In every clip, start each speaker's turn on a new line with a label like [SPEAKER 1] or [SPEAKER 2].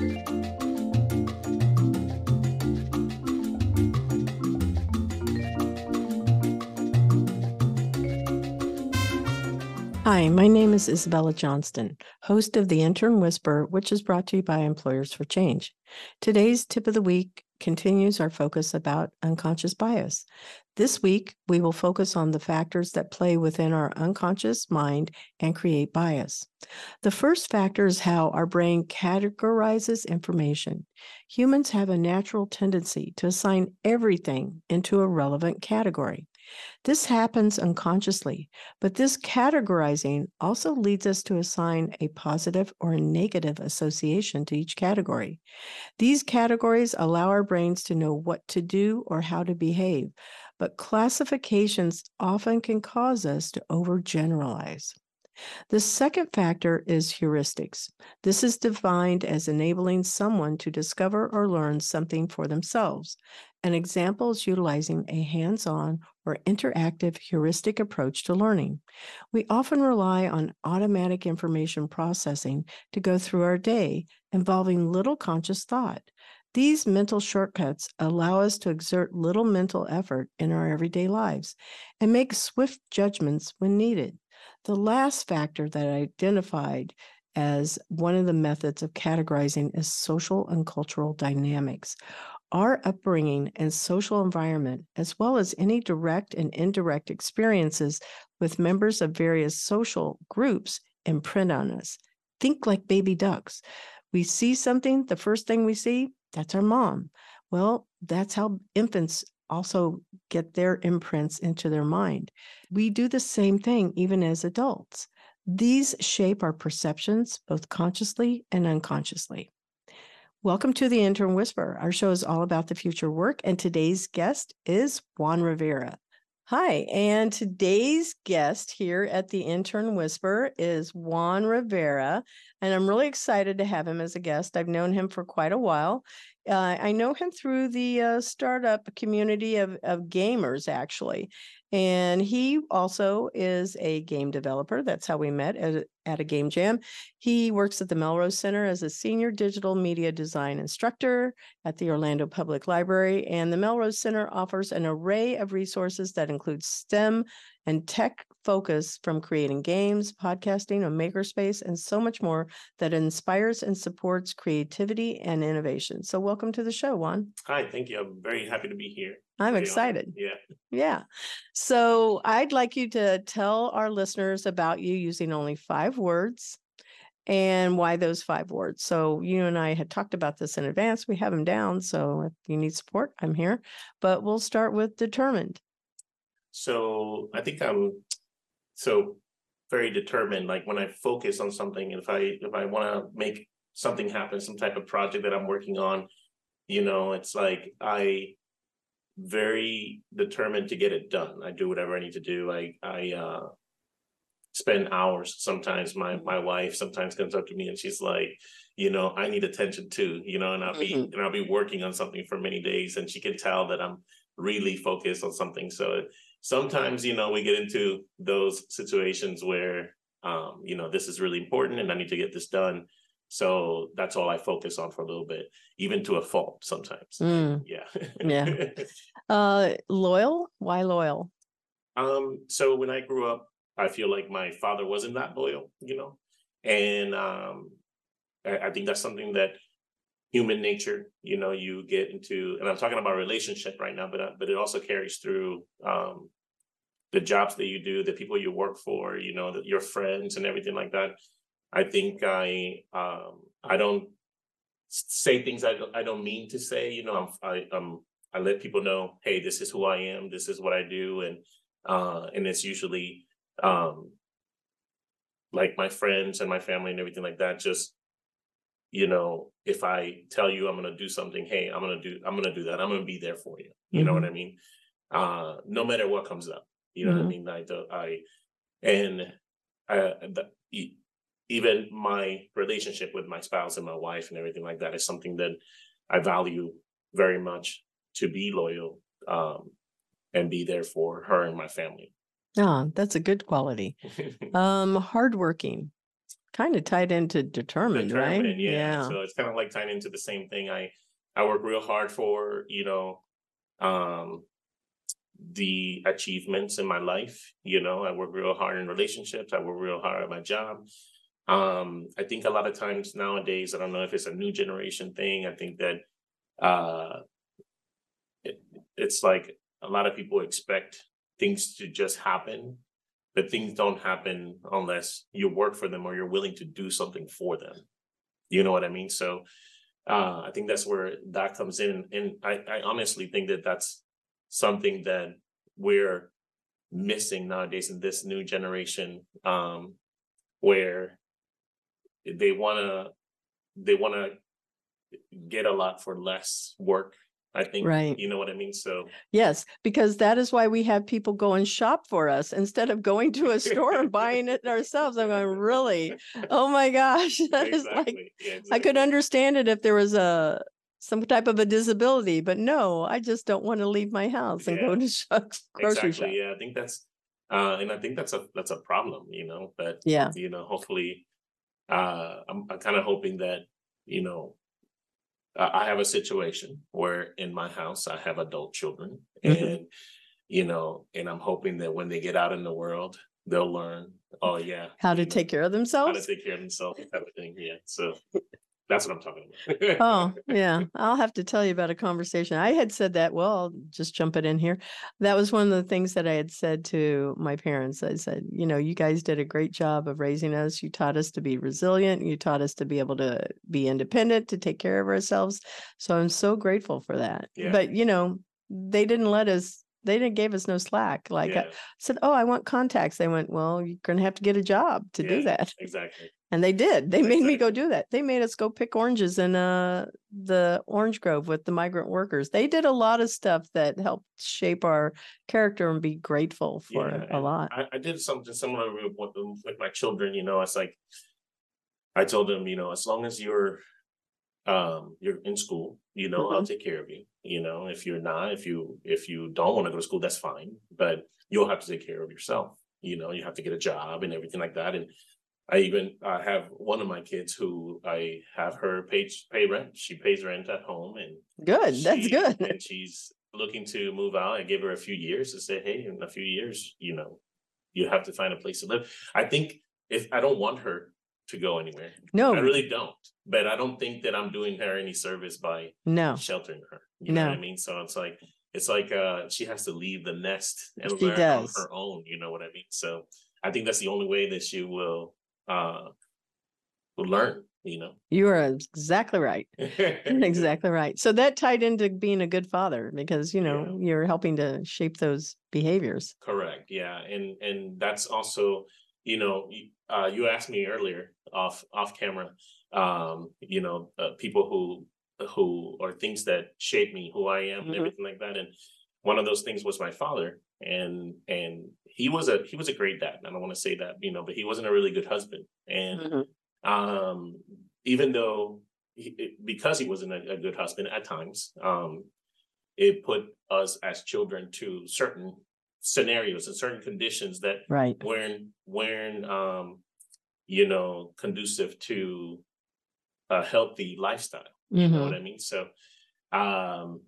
[SPEAKER 1] Hi, my name is Isabella Johnston, host of the Intern Whisperer, which is brought to you by Employers for Change. Today's tip of the week continues our focus about unconscious bias. This week, we will focus on the factors that play within our unconscious mind and create bias. The first factor is how our brain categorizes information. Humans have a natural tendency to assign everything into a relevant category. This happens unconsciously, but this categorizing also leads us to assign a positive or a negative association to each category. These categories allow our brains to know what to do or how to behave, but classifications often can cause us to overgeneralize. The second factor is heuristics. This is defined as enabling someone to discover or learn something for themselves. An example is utilizing a hands on or interactive heuristic approach to learning. We often rely on automatic information processing to go through our day, involving little conscious thought. These mental shortcuts allow us to exert little mental effort in our everyday lives and make swift judgments when needed. The last factor that I identified as one of the methods of categorizing is social and cultural dynamics. Our upbringing and social environment, as well as any direct and indirect experiences with members of various social groups, imprint on us. Think like baby ducks. We see something, the first thing we see, that's our mom. Well, that's how infants also get their imprints into their mind. We do the same thing even as adults. These shape our perceptions both consciously and unconsciously. Welcome to the Intern Whisperer. Our show is all about the future work, and today's guest is Juan Rivera. Hi, and today's guest here at the Intern Whisperer is Juan Rivera, and I'm really excited to have him as a guest. I've known him for quite a while. Uh, I know him through the uh, startup community of, of gamers, actually. And he also is a game developer. That's how we met at, at a game jam. He works at the Melrose Center as a senior digital media design instructor at the Orlando Public Library. And the Melrose Center offers an array of resources that include STEM and tech focus from creating games, podcasting, a makerspace, and so much more that inspires and supports creativity and innovation. So, welcome to the show, Juan.
[SPEAKER 2] Hi, thank you. I'm very happy to be here.
[SPEAKER 1] I'm excited.
[SPEAKER 2] Yeah.
[SPEAKER 1] Yeah. So, I'd like you to tell our listeners about you using only five words and why those five words. So, you and I had talked about this in advance. We have them down. So, if you need support, I'm here. But we'll start with determined.
[SPEAKER 2] So I think I'm so very determined. Like when I focus on something, if I if I want to make something happen, some type of project that I'm working on, you know, it's like I very determined to get it done. I do whatever I need to do. I I uh spend hours sometimes my my wife sometimes comes up to me and she's like you know i need attention too you know and i'll be mm-hmm. and i'll be working on something for many days and she can tell that i'm really focused on something so sometimes you know we get into those situations where um, you know this is really important and i need to get this done so that's all i focus on for a little bit even to a fault sometimes. Mm. yeah.
[SPEAKER 1] Yeah. Uh loyal? Why loyal?
[SPEAKER 2] Um so when i grew up i feel like my father wasn't that loyal you know? And um I, I think that's something that human nature you know you get into and i'm talking about relationship right now but uh, but it also carries through um the jobs that you do the people you work for you know the, your friends and everything like that i think i um i don't say things i don't, I don't mean to say you know i'm i um i let people know hey this is who i am this is what i do and uh and it's usually um like my friends and my family and everything like that just you know, if I tell you I'm going to do something, hey, I'm going to do, I'm going to do that. I'm going to be there for you. You mm-hmm. know what mm-hmm. I mean? Uh, no matter what comes up, you know mm-hmm. what I mm-hmm. mean? I, I, and uh, the, even my relationship with my spouse and my wife and everything like that is something that I value very much to be loyal um, and be there for her and my family.
[SPEAKER 1] Ah, that's a good quality. um, hardworking. kind of tied into determined, right?
[SPEAKER 2] determined, yeah. So it's kind of like tied into the same thing. I I work real hard for, you know, um the achievements in my life. You know, I work real hard in relationships, I work real hard at my job. Um, I think a lot of times nowadays, I don't know if it's a new generation thing. I think that uh it, it's like a lot of people expect things to just happen but things don't happen unless you work for them or you're willing to do something for them. You know what I mean? So uh, I think that's where that comes in, and I, I honestly think that that's something that we're missing nowadays in this new generation, um, where they wanna they wanna get a lot for less work I think,
[SPEAKER 1] Right.
[SPEAKER 2] you know what I mean? So,
[SPEAKER 1] Yes, because that is why we have people go and shop for us instead of going to a store and buying it ourselves. I'm going, really? Oh my gosh, that is like,
[SPEAKER 2] exactly,
[SPEAKER 1] I could understand it if there was a some type of a disability, but no, I just don't want to leave my house and go to shop, grocery shop.
[SPEAKER 2] Yeah, I think that's, uh, and I think that's a, that's a problem, you know, but,
[SPEAKER 1] Yeah,
[SPEAKER 2] you know, hopefully, uh, I'm, I'm kind of hoping that, you know, I, have a situation where in my house, I have adult children
[SPEAKER 1] Mhm.
[SPEAKER 2] and, you know, and I'm hoping that when they get out in the world, they'll learn, oh, yeah.
[SPEAKER 1] how to
[SPEAKER 2] know,
[SPEAKER 1] take care of themselves,
[SPEAKER 2] How to take care of themselves, type of thing, yeah, so that's what I'm talking about.
[SPEAKER 1] Oh, yeah. I'll have to tell you about a conversation. I had said that, well, I'll just jump it in here. That was one of the things that I had said to my parents. I said, you know, you guys did a great job of raising us. You taught us to be resilient. You taught us to be able to be independent, to take care of ourselves. So I'm so grateful for that.
[SPEAKER 2] Yeah.
[SPEAKER 1] But, you know, they didn't let us, they didn't give us no slack. Like I said, oh, I want contacts. They went, well, you're going to have to get a job to do that.
[SPEAKER 2] exactly,
[SPEAKER 1] And they did. They made me go do that. They made us go pick oranges in uh the orange grove with the migrant workers. They did a lot of stuff that helped shape our character and be grateful for
[SPEAKER 2] Yeah,
[SPEAKER 1] a lot.
[SPEAKER 2] I, I did something similar with, with with my children. You know, it's like I told them, you know, as long as you're um you're in school, you know,
[SPEAKER 1] Mm-hmm.
[SPEAKER 2] I'll take care of you. You know, if you're not, if you if you don't want to go to school, that's fine. But you'll have to take care of yourself. You know, you have to get a job and everything like that. And I even i have one of my kids who I have her pay pay rent. She pays rent at home and
[SPEAKER 1] Good. That's good.
[SPEAKER 2] And she's looking to move out. I gave her a few years to say, hey, in a few years, you know, you have to find a place to live. I think if I don't want her to go anywhere,
[SPEAKER 1] No,
[SPEAKER 2] I really don't. But I don't think that I'm doing her any service by
[SPEAKER 1] no.
[SPEAKER 2] sheltering her. You know what I mean? So it's like it's like uh she has to leave the nest and
[SPEAKER 1] She
[SPEAKER 2] learn
[SPEAKER 1] does.
[SPEAKER 2] on her own. You know what I mean? So I think that's the only way that she will uh will learn. You know.
[SPEAKER 1] You are exactly right. Exactly right. So that tied into being a good father because, you know, you're helping to shape those behaviors.
[SPEAKER 2] Correct. Yeah, and and that's also, you know, uh, you asked me earlier off off camera, um, you know, uh, people who who or things that shape me, who I am, and
[SPEAKER 1] Mhm.
[SPEAKER 2] everything like that. And one of those things was my father, and and he was a he was a great dad. I don't want to say that, you know, but he wasn't a really good husband. And
[SPEAKER 1] Mhm.
[SPEAKER 2] um, even though he, because he wasn't a, a good husband at times, um, it put us as children to certain scenarios and certain conditions that
[SPEAKER 1] Right.
[SPEAKER 2] weren't weren't um, you know conducive to a healthy lifestyle. You know
[SPEAKER 1] Mhm.
[SPEAKER 2] what I mean? So um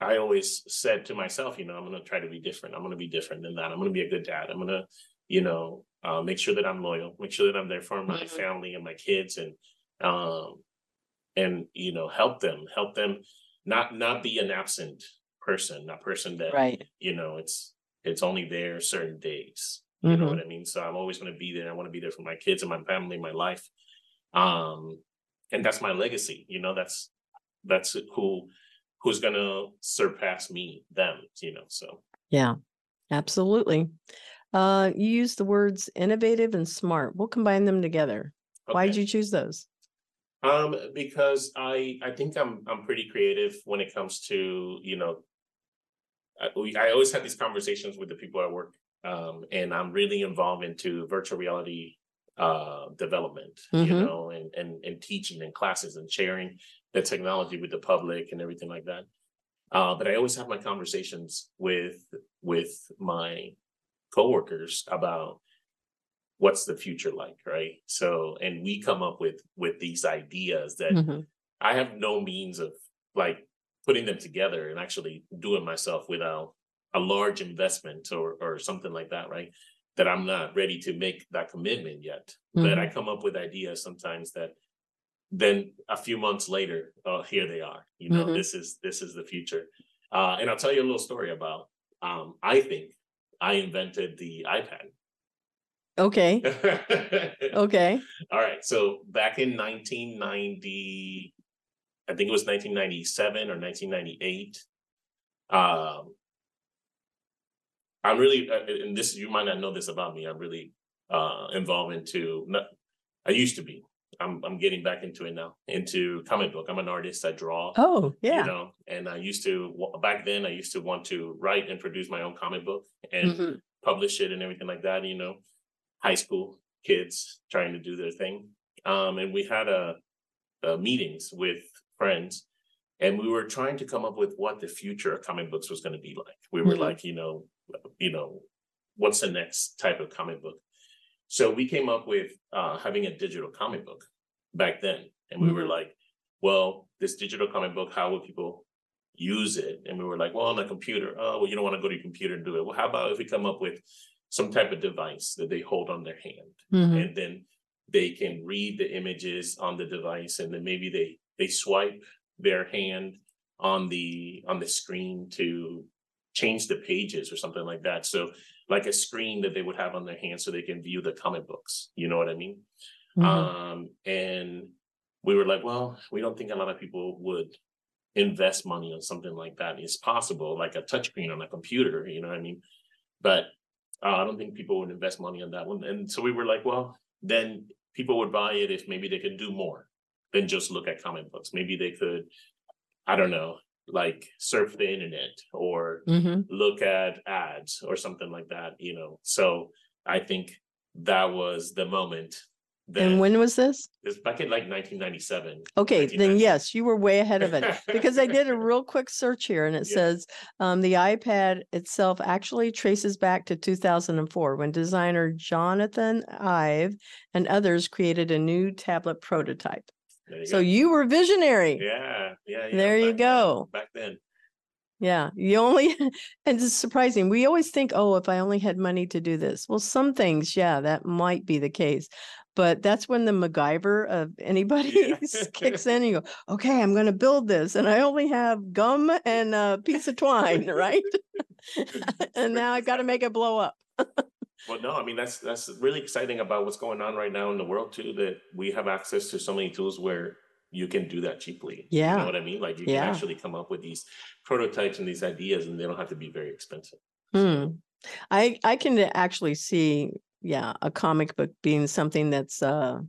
[SPEAKER 2] I always said to myself, you know, I'm gonna try to be different. I'm gonna be different than that. I'm gonna be a good dad. I'm gonna, you know, uh, make sure that I'm loyal, make sure that I'm there for my
[SPEAKER 1] Mhm.
[SPEAKER 2] family and my kids and um and you know, help them, help them not not be an absent person, a person that
[SPEAKER 1] Right.
[SPEAKER 2] you know, it's it's only there certain days. You know
[SPEAKER 1] Mhm.
[SPEAKER 2] what I mean? So I'm always gonna be there. I want to be there for my kids and my family, my life. Um, and that's my legacy, you know, that's that's who who's gonna surpass me, them, you know. So
[SPEAKER 1] Yeah, absolutely. Uh, you use the words innovative and smart. We'll combine them together. Why did you choose those?
[SPEAKER 2] Um, because I I think I'm I'm pretty creative when it comes to you know. I, we, I always have these conversations with the people I work, um, and I'm really involved into virtual reality uh development, you
[SPEAKER 1] Mhm.
[SPEAKER 2] know, and and and teaching and classes and sharing the technology with the public and everything like that. Uh, but I always have my conversations with with my coworkers about what's the future like, right? So, and we come up with with these ideas that
[SPEAKER 1] Mhm.
[SPEAKER 2] I have no means of like putting them together and actually doing myself without a large investment or or something like that, right? That I'm not ready to make that commitment yet. But I come up with ideas sometimes that then a few months later, oh, here they are. You know,
[SPEAKER 1] Mhm.
[SPEAKER 2] this is this is the future. Uh, and I'll tell you a little story about. Um, I think I invented the iPad.
[SPEAKER 1] Okay, okay.
[SPEAKER 2] All right. So back in 1990, I think it was 1997 or 1998. Um, I'm really, uh, and this you might not know this about me. I'm really uh, involved into. Not, I used to be. I'm I'm getting back into it now. Into comic book. I'm an artist. I draw.
[SPEAKER 1] Oh, yeah.
[SPEAKER 2] You know, and I used to back then. I used to want to write and produce my own comic book and
[SPEAKER 1] Mhm.
[SPEAKER 2] publish it and everything like that, you know, high school kids trying to do their thing. Um, and we had a, a meetings with friends and we were trying to come up with what the future of comic books was going to be like. We were
[SPEAKER 1] Mhm.
[SPEAKER 2] like, you know, you know, what's the next type of comic book? So we came up with uh, having a digital comic book back then. And we were
[SPEAKER 1] Mhm.
[SPEAKER 2] like, well, this digital comic book, how would people use it? And we were like, well, on a computer. Oh, well, you don't want to go to your computer and do it. Well, how about if we come up with some type of device that they hold on their hand
[SPEAKER 1] Mhm.
[SPEAKER 2] and then they can read the images on the device and then maybe they they swipe their hand on the on the screen to change the pages or something like that. So like a screen that they would have on their hand so they can view the comic books. You know what i mean?
[SPEAKER 1] Mhm.
[SPEAKER 2] um and we were like well we don't think a lot of people would invest money on something like that. It's possible like a touchscreen on a computer you know what i mean? But uh, i don't think people would invest money on that one. And so we were like well then people would buy it if maybe they could do more than just look at comic books. Maybe they could i don't know like surf the internet or
[SPEAKER 1] Mhm.
[SPEAKER 2] look at ads or something like that you know so i think that was the moment that
[SPEAKER 1] And when was this?
[SPEAKER 2] it's back in like 1997
[SPEAKER 1] Okay, then yes, you were way ahead of it because I did a real quick search here and it
[SPEAKER 2] Yeah.
[SPEAKER 1] says um, the iPad itself actually traces back to 2004 when designer Jonathan Ive and others created a new tablet prototype.
[SPEAKER 2] You
[SPEAKER 1] So
[SPEAKER 2] go.
[SPEAKER 1] you were visionary.
[SPEAKER 2] yeah yeah yeah
[SPEAKER 1] There you
[SPEAKER 2] back then-
[SPEAKER 1] go.
[SPEAKER 2] back then
[SPEAKER 1] Yeah, you only, and it's surprising. We always think, oh, if I only had money to do this. Well, some things, yeah, that might be the case. But that's when the MacGyver of anybody
[SPEAKER 2] Yeah.
[SPEAKER 1] kicks in and you go, okay, I'm going to build this. And I only have gum and a piece of twine, right? and now I've got to make it blow up.
[SPEAKER 2] Well, no, I mean that's that's really exciting about what's going on right now in the world too. That we have access to so many tools where you can do that cheaply. you
[SPEAKER 1] Yeah.
[SPEAKER 2] know what I mean. Like you
[SPEAKER 1] Yeah.
[SPEAKER 2] can actually come up with these prototypes and these ideas, and they don't have to be very expensive.
[SPEAKER 1] Hmm. I I can actually see, yeah, a comic book being something that's uh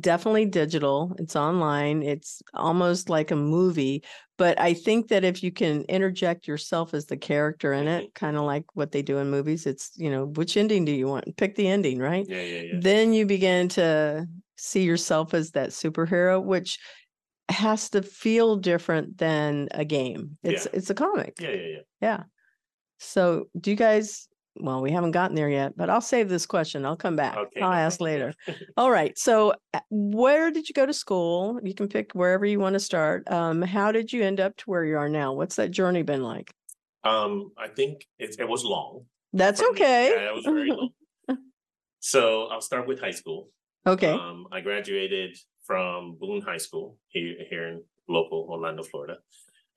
[SPEAKER 1] definitely digital. It's online. It's almost like a movie. But I think that if you can interject yourself as the character in mm-hmm. it, kind of like what they do in movies, it's you know, which ending do you want? Pick the ending, right?
[SPEAKER 2] Yeah, yeah, yeah.
[SPEAKER 1] Then you begin to see yourself as that superhero, which has to feel different than a game. It's
[SPEAKER 2] Yeah.
[SPEAKER 1] it's a comic.
[SPEAKER 2] Yeah, yeah, yeah.
[SPEAKER 1] Yeah. So do you guys, well, we haven't gotten there yet, but I'll save this question. I'll come back.
[SPEAKER 2] Okay.
[SPEAKER 1] I'll ask later. All right. So uh, where did you go to school? You can pick wherever you want to start. Um, how did you end up to where you are now? What's that journey been like?
[SPEAKER 2] Um, I think it, it was long.
[SPEAKER 1] That's
[SPEAKER 2] me.
[SPEAKER 1] okay.
[SPEAKER 2] Yeah, it was very long. so I'll start with high school.
[SPEAKER 1] Okay.
[SPEAKER 2] Um, I graduated from Boone High School here here in local Orlando, Florida.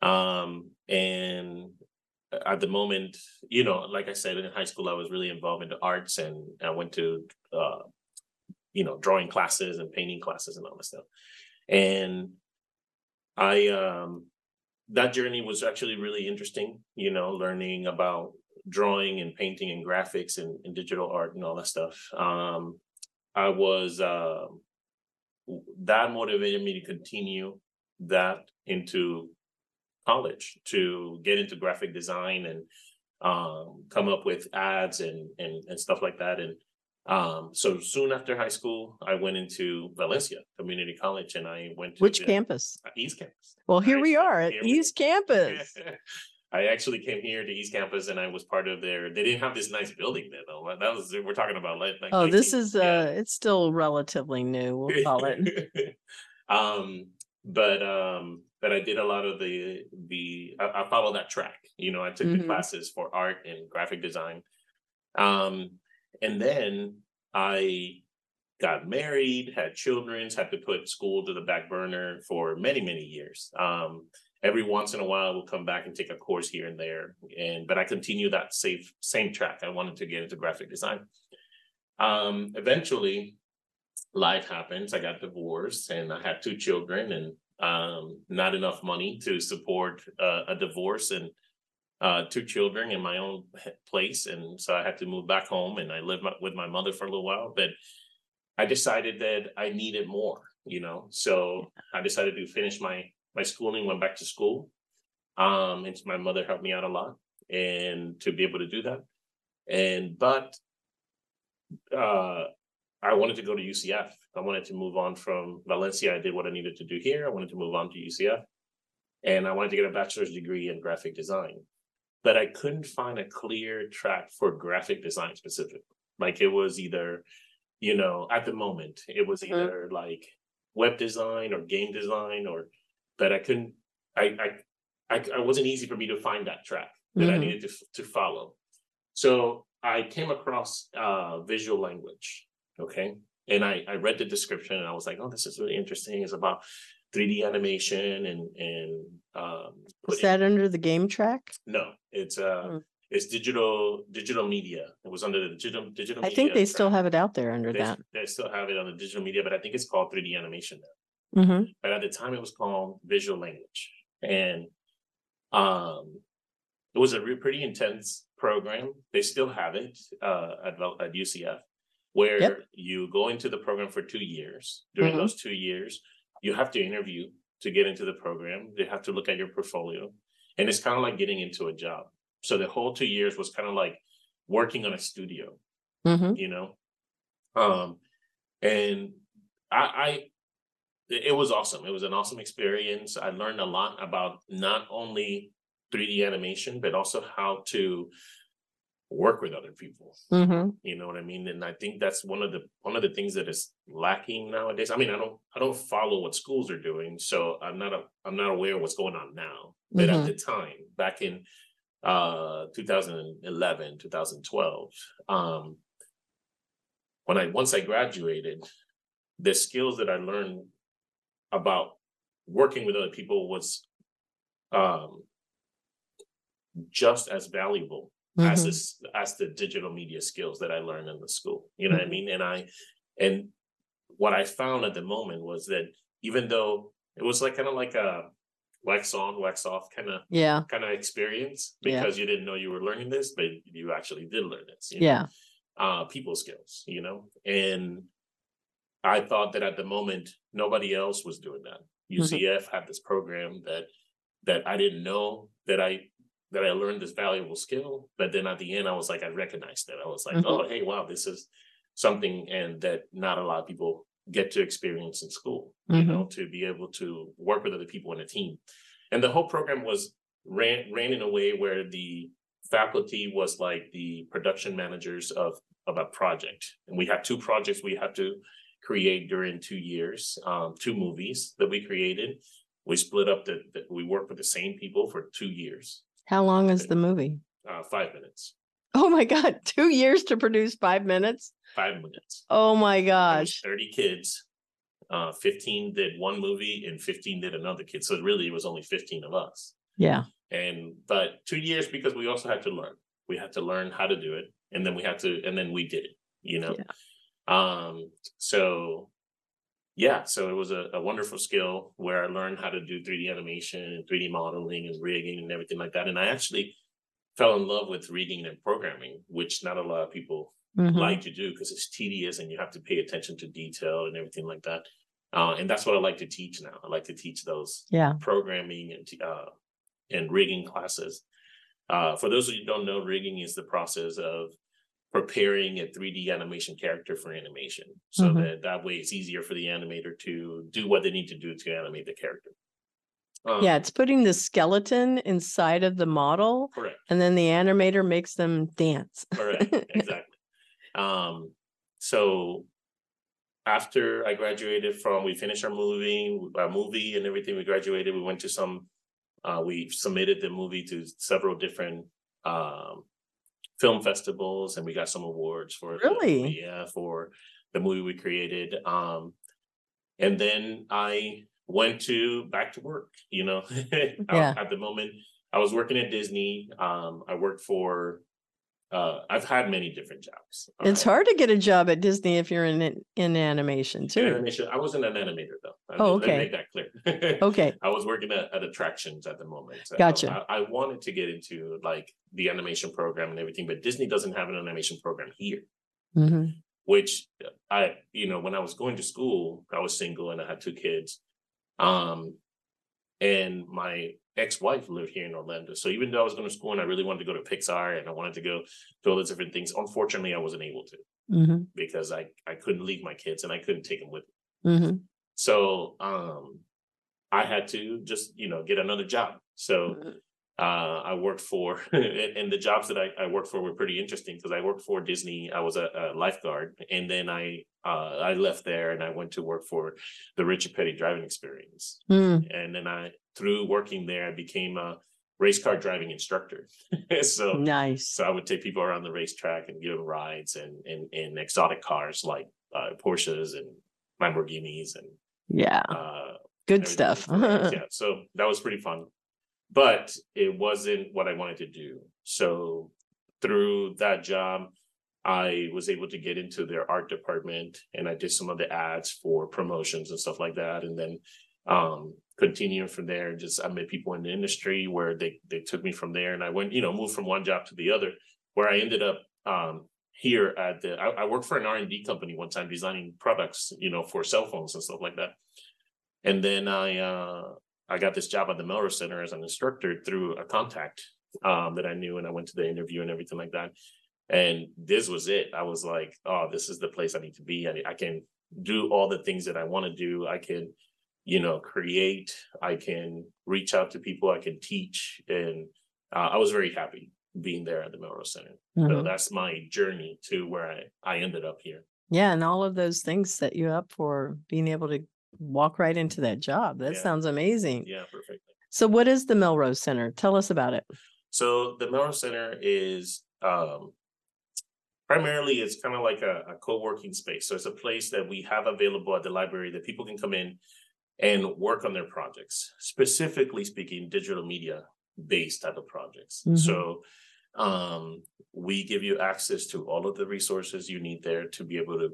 [SPEAKER 2] Um, and at the moment, you know, like I said, in high school, I was really involved in the arts, and I went to, uh, you know, drawing classes and painting classes and all that stuff. And I, um, that journey was actually really interesting. You know, learning about drawing and painting and graphics and, and digital art and all that stuff. Um, I was uh, that motivated me to continue that into college to get into graphic design and um, come up with ads and, and and stuff like that. And um, so soon after high school, I went into Valencia Community College, and I went to
[SPEAKER 1] Which
[SPEAKER 2] the-
[SPEAKER 1] campus?
[SPEAKER 2] uh, East Campus.
[SPEAKER 1] Well, here we are at East Campus.
[SPEAKER 2] I actually came here to East Campus and I was part of their, they didn't have this nice building there though. That was, we're talking about like.
[SPEAKER 1] Oh, this is,
[SPEAKER 2] yeah.
[SPEAKER 1] uh, it's still relatively new, we'll call it.
[SPEAKER 2] um, but um, but I did a lot of the the I, I followed that track. You know, I took the
[SPEAKER 1] Mhm.
[SPEAKER 2] classes for art and graphic design. Um, and then I got married, had children, had to put school to the back burner for many, many years. Um, every once in a while, we'll come back and take a course here and there. And but I continue that safe same track. I wanted to get into graphic design. Um, eventually, life happens. I got divorced, and I had two children, and um, not enough money to support uh, a divorce and uh, two children in my own place, and so I had to move back home, and I lived my, with my mother for a little while. But I decided that I needed more, you know. So I decided to finish my my schooling, went back to school, um, and my mother helped me out a lot, and to be able to do that, and but uh, I wanted to go to UCF. I wanted to move on from Valencia. I did what I needed to do here. I wanted to move on to UCF, and I wanted to get a bachelor's degree in graphic design but I couldn't find a clear track for graphic design specific. Like it was either, you know, at the moment, it was
[SPEAKER 1] Mhm.
[SPEAKER 2] either like web design or game design or, but I couldn't, I, I, I, I wasn't easy for me to find that track that I
[SPEAKER 1] Mhm.
[SPEAKER 2] needed to, to follow. So I came across uh, visual language. Okay. And I, I read the description and I was like, oh, this is really interesting. It's about 3D animation and, and, um,
[SPEAKER 1] Is that under the game track?
[SPEAKER 2] no, it's uh,
[SPEAKER 1] Hmm.
[SPEAKER 2] it's digital, digital media. It was under the digital, digital.
[SPEAKER 1] I think they still have it out there under
[SPEAKER 2] They,
[SPEAKER 1] that.
[SPEAKER 2] they still have it on the digital media, but I think it's called 3D animation now.
[SPEAKER 1] hmm
[SPEAKER 2] But at the time, it was called visual language, and um, it was a re- pretty intense program. They still have it uh at at UCF, where
[SPEAKER 1] Yep.
[SPEAKER 2] you go into the program for two years. During
[SPEAKER 1] Mhm.
[SPEAKER 2] those two years, you have to interview to get into the program. They have to look at your portfolio, and it's kind of like getting into a job. So the whole two years was kind of like working on a studio
[SPEAKER 1] hmm
[SPEAKER 2] you know um and i i it was awesome it was an awesome experience i learned a lot about not only 3d animation but also how to work with other people.
[SPEAKER 1] Hmm
[SPEAKER 2] you know what i mean? And i think that's one of the one of the things that is lacking nowadays. I mean i don't i don't follow what schools are doing so i'm not a i'm not aware of what's going on now. But
[SPEAKER 1] Mhm.
[SPEAKER 2] at the time back in uh 2011 2012 um when i once i graduated the skills that i learned about working with other people was um just as valuable as
[SPEAKER 1] Mhm.
[SPEAKER 2] this as the digital media skills that I learned in the school. You know what I
[SPEAKER 1] Mhm.
[SPEAKER 2] mean? And I and what I found at the moment was that even though it was like kind of like a wax on, wax off kind of
[SPEAKER 1] Yeah,
[SPEAKER 2] kind of experience
[SPEAKER 1] Yeah.
[SPEAKER 2] because you didn't know you were learning this, but you actually did learn this. you know?
[SPEAKER 1] yeah.
[SPEAKER 2] uh people skills, you know. And I thought that at the moment nobody else was doing that.
[SPEAKER 1] Mm-hmm.
[SPEAKER 2] UCF had this program that that I didn't know that I that I learned this valuable skill, but then at the end I was like I recognized that. I was like,
[SPEAKER 1] Mhm.
[SPEAKER 2] oh hey, wow, this is something and that not a lot of people get to experience in school, you
[SPEAKER 1] Mhm.
[SPEAKER 2] know, to be able to work with other people in a team. And the whole program was ran ran in a way where the faculty was like the production managers of of a project. And we had two projects we had to create during two years, um, two movies that we created. We split up the, the we worked with the same people for two years,
[SPEAKER 1] How long is the movie?
[SPEAKER 2] uh, five minutes,
[SPEAKER 1] Oh my God, two years to produce five minutes?
[SPEAKER 2] five minutes.
[SPEAKER 1] Oh my gosh.
[SPEAKER 2] Thirty kids. Uh, fifteen did one movie and fifteen did another kid. So really it was only fifteen of us.
[SPEAKER 1] Yeah.
[SPEAKER 2] And but two years because we also had to learn. We had to learn how to do it. And then we had to, and then we did it, you know. Um, so yeah, so it was a, a wonderful skill where I learned how to do 3D animation and 3D modeling and rigging and everything like that. And I actually fell in love with rigging and programming, which not a lot of people
[SPEAKER 1] Mhm.
[SPEAKER 2] like to do because it's tedious and you have to pay attention to detail and everything like that. Uh, and that's what I like to teach now. I like to teach those
[SPEAKER 1] Yeah.
[SPEAKER 2] programming and uh, and rigging classes. Uh, for those of you who don't know, rigging is the process of preparing a 3D animation character for animation, so
[SPEAKER 1] Mhm.
[SPEAKER 2] that that way it's easier for the animator to do what they need to do to animate the character. Um,
[SPEAKER 1] Yeah, it's putting the skeleton inside of the model
[SPEAKER 2] Correct.
[SPEAKER 1] and then the animator makes them dance.
[SPEAKER 2] Correct, exactly. Um, so after I graduated from, we finished our movie, our movie and everything, we graduated, we went to some, uh, we submitted the movie to several different, um, film festivals and we got some awards for.
[SPEAKER 1] Really?
[SPEAKER 2] movie, Yeah, for the movie we created. Um, and then I went to back to work, you know?
[SPEAKER 1] Yeah.
[SPEAKER 2] At the moment, I was working at Disney. Um, I worked for, uh, I've had many different jobs.
[SPEAKER 1] It's
[SPEAKER 2] Uh,
[SPEAKER 1] hard to get a job at Disney if you're in in animation too.
[SPEAKER 2] animation. I wasn't an animator though. I
[SPEAKER 1] Oh,
[SPEAKER 2] mean, let me
[SPEAKER 1] okay.
[SPEAKER 2] Make that clear.
[SPEAKER 1] Okay,
[SPEAKER 2] I was working at, at attractions at the moment.
[SPEAKER 1] Gotcha.
[SPEAKER 2] I, I wanted to get into like the animation program and everything, but Disney doesn't have an animation program here.
[SPEAKER 1] hmm
[SPEAKER 2] which I, you know, when I was going to school, I was single and I had two kids. Um, and my ex-wife lived here in Orlando. So even though I was going to school and I really wanted to go to Pixar and I wanted to go to all those different things, unfortunately, I wasn't able to
[SPEAKER 1] hmm
[SPEAKER 2] because I, I couldn't leave my kids and I couldn't take them with me.
[SPEAKER 1] hmm
[SPEAKER 2] So um, I had to just, you know, get another job. So uh, I worked for, and, and the jobs that I, I worked for were pretty interesting because I worked for Disney. I was a, a lifeguard, and then I uh, I left there and I went to work for the Richard Petty Driving Experience,
[SPEAKER 1] Mm,
[SPEAKER 2] and then I through working there I became a race car driving instructor. so
[SPEAKER 1] Nice.
[SPEAKER 2] so I would take people around the racetrack and give them rides and and, and exotic cars like uh, Porsches and Lamborghinis and
[SPEAKER 1] Yeah,
[SPEAKER 2] uh,
[SPEAKER 1] good
[SPEAKER 2] everything
[SPEAKER 1] stuff.
[SPEAKER 2] yeah, so that was pretty fun. But it wasn't what I wanted to do. So through that job, I was able to get into their art department and I did some of the ads for promotions and stuff like that. And then um continuing from there, just I met people in the industry where they they took me from there and I went, you know, moved from one job to the other, where I ended up um here at the I, I worked for an R and D company one time designing products, you know, for cell phones and stuff like that. And then I uh I got this job at the Melrose Center as an instructor through a contact um that I knew and I went to the interview and everything like that. And this was it. I was like, oh, this is the place I need to be. I, I can do all the things that I want to do. I can, you know, create. I can reach out to people. I can teach. And uh, I was very happy being there at the Melrose Center. So
[SPEAKER 1] Mhm.
[SPEAKER 2] that's my journey to where I, I ended up here.
[SPEAKER 1] Yeah, and all of those things set you up for being able to walk right into that job. That
[SPEAKER 2] Yeah.
[SPEAKER 1] sounds amazing.
[SPEAKER 2] Yeah, perfect.
[SPEAKER 1] So what is the Melrose Center? Tell us about it.
[SPEAKER 2] So the Melrose Center is um primarily it's kind of like a, a co-working space. So it's a place that we have available at the library that people can come in and work on their projects, specifically speaking, digital media based type of projects.
[SPEAKER 1] Mhm.
[SPEAKER 2] So um we give you access to all of the resources you need there to be able to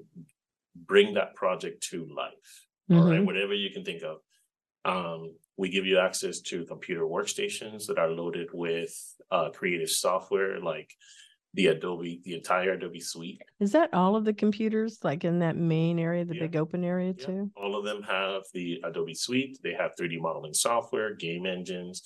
[SPEAKER 2] bring that project to life. All right,
[SPEAKER 1] Mhm.
[SPEAKER 2] whatever you can think of. Um, we give you access to computer workstations that are loaded with uh, creative software like the Adobe, the entire Adobe suite.
[SPEAKER 1] Is that all of the computers like in that main area, the
[SPEAKER 2] Yeah.
[SPEAKER 1] big open area
[SPEAKER 2] Yeah,
[SPEAKER 1] too?
[SPEAKER 2] All of them have the Adobe suite. They have 3D modeling software, game engines,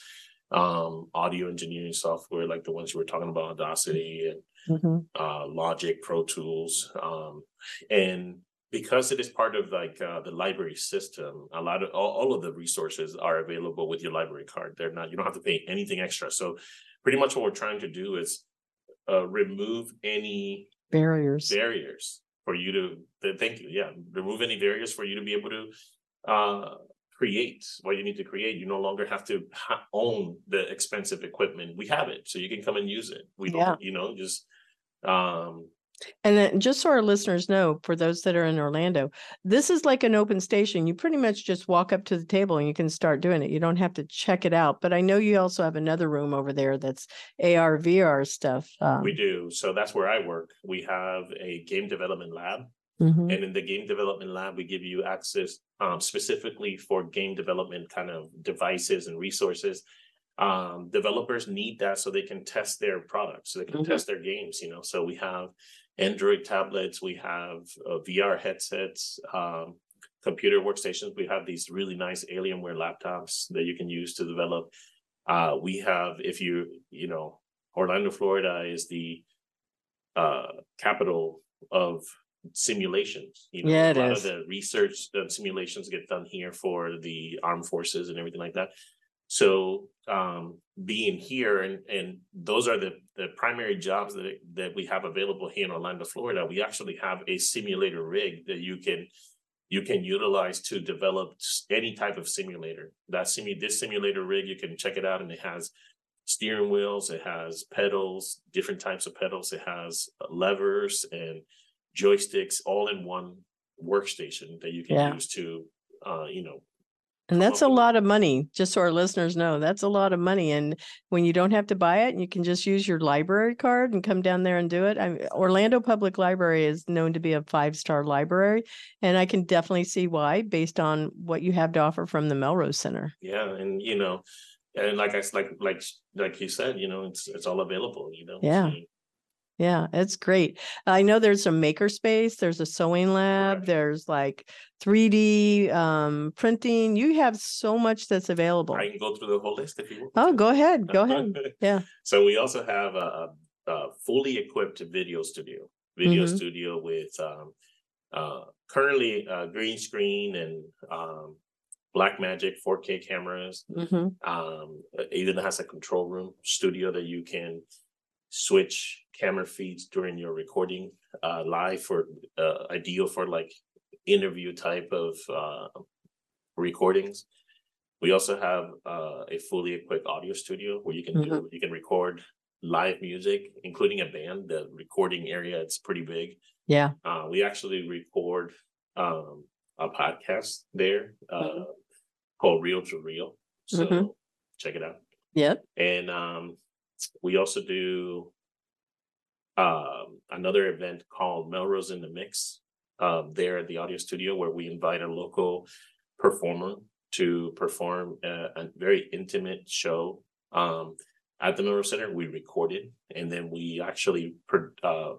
[SPEAKER 2] um, audio engineering software like the ones you were talking about, Audacity and
[SPEAKER 1] Mhm.
[SPEAKER 2] uh, Logic, Pro Tools, um, and because it is part of like uh, the library system, a lot of all, all of the resources are available with your library card. They're not you don't have to pay anything extra. So pretty much what we're trying to do is uh, remove any
[SPEAKER 1] Barriers.
[SPEAKER 2] barriers for you to. th- Thank you. Yeah, remove any barriers for you to be able to uh, create what you need to create. You no longer have to ha- own the expensive equipment. We have it, so you can come and use it. We don't,
[SPEAKER 1] Yeah.
[SPEAKER 2] you know, just um
[SPEAKER 1] And then just so our listeners know, for those that are in Orlando, this is like an open station. You pretty much just walk up to the table and you can start doing it. You don't have to check it out. But I know you also have another room over there that's AR, VR stuff. Um,
[SPEAKER 2] We do. So that's where I work. We have a game development lab.
[SPEAKER 1] mhm.
[SPEAKER 2] And in the game development lab, we give you access um, specifically for game development kind of devices and resources. Um, developers need that so they can test their products, so they can
[SPEAKER 1] Mhm.
[SPEAKER 2] test their games, you know. So we have Android tablets, we have uh, VR headsets, um, computer workstations. We have these really nice Alienware laptops that you can use to develop. Uh, we have, if you, you know, Orlando, Florida is the uh, capital of simulations. You know,
[SPEAKER 1] Yeah,
[SPEAKER 2] a lot
[SPEAKER 1] is.
[SPEAKER 2] of the research and simulations get done here for the armed forces and everything like that. So um being here and and those are the the primary jobs that that we have available here in Orlando, Florida. We actually have a simulator rig that you can you can utilize to develop any type of simulator. That simu this simulator rig, you can check it out and it has steering wheels, it has pedals, different types of pedals, it has levers and joysticks all in one workstation that you can
[SPEAKER 1] Yeah.
[SPEAKER 2] use to uh you know
[SPEAKER 1] And that's a
[SPEAKER 2] up with it.
[SPEAKER 1] lot of money, just so our listeners know, that's a lot of money. And when you don't have to buy it, and you can just use your library card and come down there and do it. I, Orlando Public Library is known to be a five-star library. And I can definitely see why, based on what you have to offer from the Melrose Center.
[SPEAKER 2] Yeah, and you know, and like I like like like you said, you know, it's it's all available, you know.
[SPEAKER 1] Yeah.
[SPEAKER 2] so-
[SPEAKER 1] Yeah, it's great. I know there's a maker space, there's a sewing lab,
[SPEAKER 2] Correct.
[SPEAKER 1] there's like 3D um, printing. You have so much that's available.
[SPEAKER 2] I can go through the whole list if you want.
[SPEAKER 1] Oh, go ahead, go ahead. Yeah.
[SPEAKER 2] So we also have a, a, fully equipped video studio, video
[SPEAKER 1] Mhm.
[SPEAKER 2] studio with um uh currently uh green screen and um Blackmagic 4K cameras.
[SPEAKER 1] hmm
[SPEAKER 2] Um, it even has a control room studio that you can switch camera feeds during your recording uh live for uh ideal for like interview type of uh recordings. We also have uh a fully equipped audio studio where you can do you can record live music, including a band. The recording area it's pretty big.
[SPEAKER 1] Yeah.
[SPEAKER 2] Uh we actually record um a podcast there uh
[SPEAKER 1] Mhm.
[SPEAKER 2] called Real to Real. So
[SPEAKER 1] Mhm.
[SPEAKER 2] check it out.
[SPEAKER 1] Yep.
[SPEAKER 2] And um, we also do um, another event called Melrose in the Mix um, there at the audio studio, where we invite a local performer to perform a, a very intimate show um, at the Melrose Center. We record it, and then we actually uh,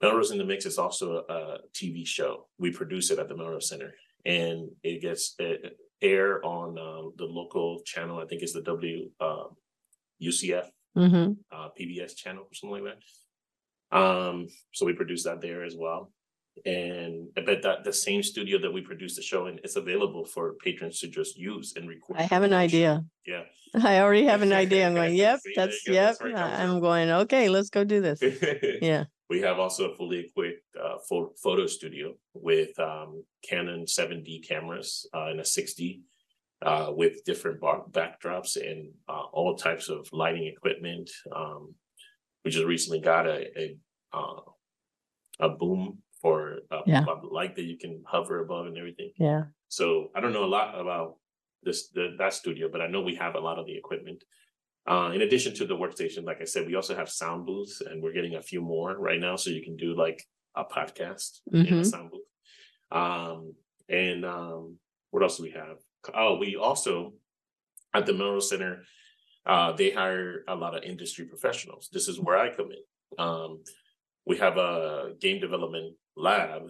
[SPEAKER 2] Melrose in the Mix is also a TV show. We produce it at the Melrose Center, and it gets uh, air on um, the local channel. I think it's the W uh, UCF
[SPEAKER 1] hmm
[SPEAKER 2] uh, PBS channel or something like that. Um, so we produce that there as well. And I bet that the same studio that we produce the show in is available for patrons to just use and record.
[SPEAKER 1] I have an idea.
[SPEAKER 2] Yeah.
[SPEAKER 1] I already have an idea. I'm going, yep, that's,
[SPEAKER 2] go.
[SPEAKER 1] yep.
[SPEAKER 2] That's where it comes
[SPEAKER 1] I'm going, okay, let's go do this. Yeah.
[SPEAKER 2] We have also a fully equipped uh, photo studio with um, Canon 7D cameras uh, and a 6D uh, with different bar- backdrops and uh, all types of lighting equipment. Um, we just recently got a a, uh, a boom for a,
[SPEAKER 1] Yeah.
[SPEAKER 2] light that you can hover above and everything.
[SPEAKER 1] Yeah.
[SPEAKER 2] So I don't know a lot about this the, that studio, but I know we have a lot of the equipment. Uh, in addition to the workstation, like I said, we also have sound booths, and we're getting a few more right now, so you can do like a podcast in a sound booth. Um, and um, what else do we have? Oh, we also at the Melrose Center, uh, they hire a lot of industry professionals. This is where I come in. Um, we have a game development lab.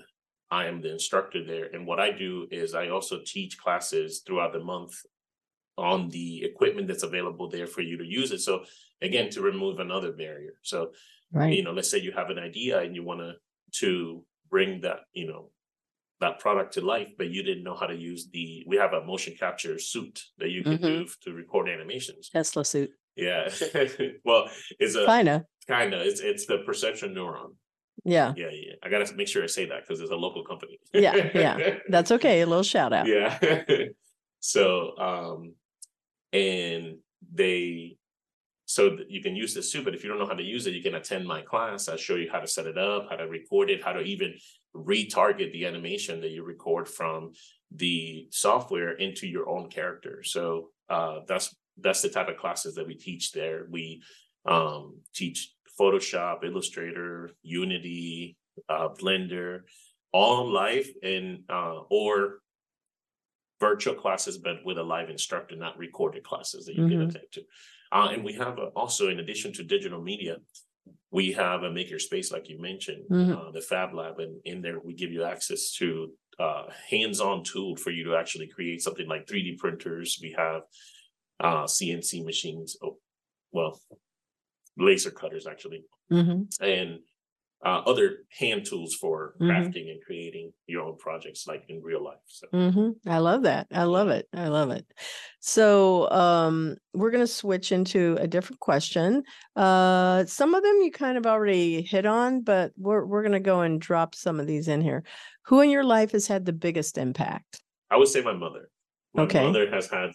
[SPEAKER 2] I am the instructor there, and what I do is I also teach classes throughout the month on the equipment that's available there for you to use it. So again, to remove another barrier. So
[SPEAKER 1] Right.
[SPEAKER 2] you know, let's say you have an idea and you want to to bring that, you know, that product to life, but you didn't know how to use the. We have a motion capture suit that you can do to record animations.
[SPEAKER 1] Tesla suit.
[SPEAKER 2] Yeah, well, it's a
[SPEAKER 1] Kinda.
[SPEAKER 2] kind of it's it's the perception neuron.
[SPEAKER 1] Yeah.
[SPEAKER 2] Yeah, yeah. I gotta make sure I say that because it's a local company.
[SPEAKER 1] Yeah, yeah. That's okay. A little shout out.
[SPEAKER 2] yeah. so um, and they so that you can use the suit, but if you don't know how to use it, you can attend my class. I show you how to set it up, how to record it, how to even retarget the animation that you record from the software into your own character. So uh, that's that's the type of classes that we teach there. We um, teach Photoshop, Illustrator, Unity, uh, Blender, all live and uh, or virtual classes, but with a live instructor, not recorded classes that you can
[SPEAKER 1] Mhm.
[SPEAKER 2] attend to. Uh, and we have uh, also, in addition to digital media, we have a maker space, like you mentioned,
[SPEAKER 1] Mhm.
[SPEAKER 2] uh, the Fab Lab, and in there we give you access to uh, hands-on tool for you to actually create something like 3D printers. We have uh, CNC machines. Oh, well, laser cutters actually,
[SPEAKER 1] hmm
[SPEAKER 2] and uh, other hand tools for
[SPEAKER 1] Mhm.
[SPEAKER 2] crafting and creating your own projects like in real life. So
[SPEAKER 1] hmm I love that. I love it. I love it. So um, we're going to switch into a different question. Uh, some of them you kind of already hit on, but we're we're going to go and drop some of these in here. Who in your life has had the biggest impact?
[SPEAKER 2] I would say my mother. My
[SPEAKER 1] Okay.
[SPEAKER 2] mother has had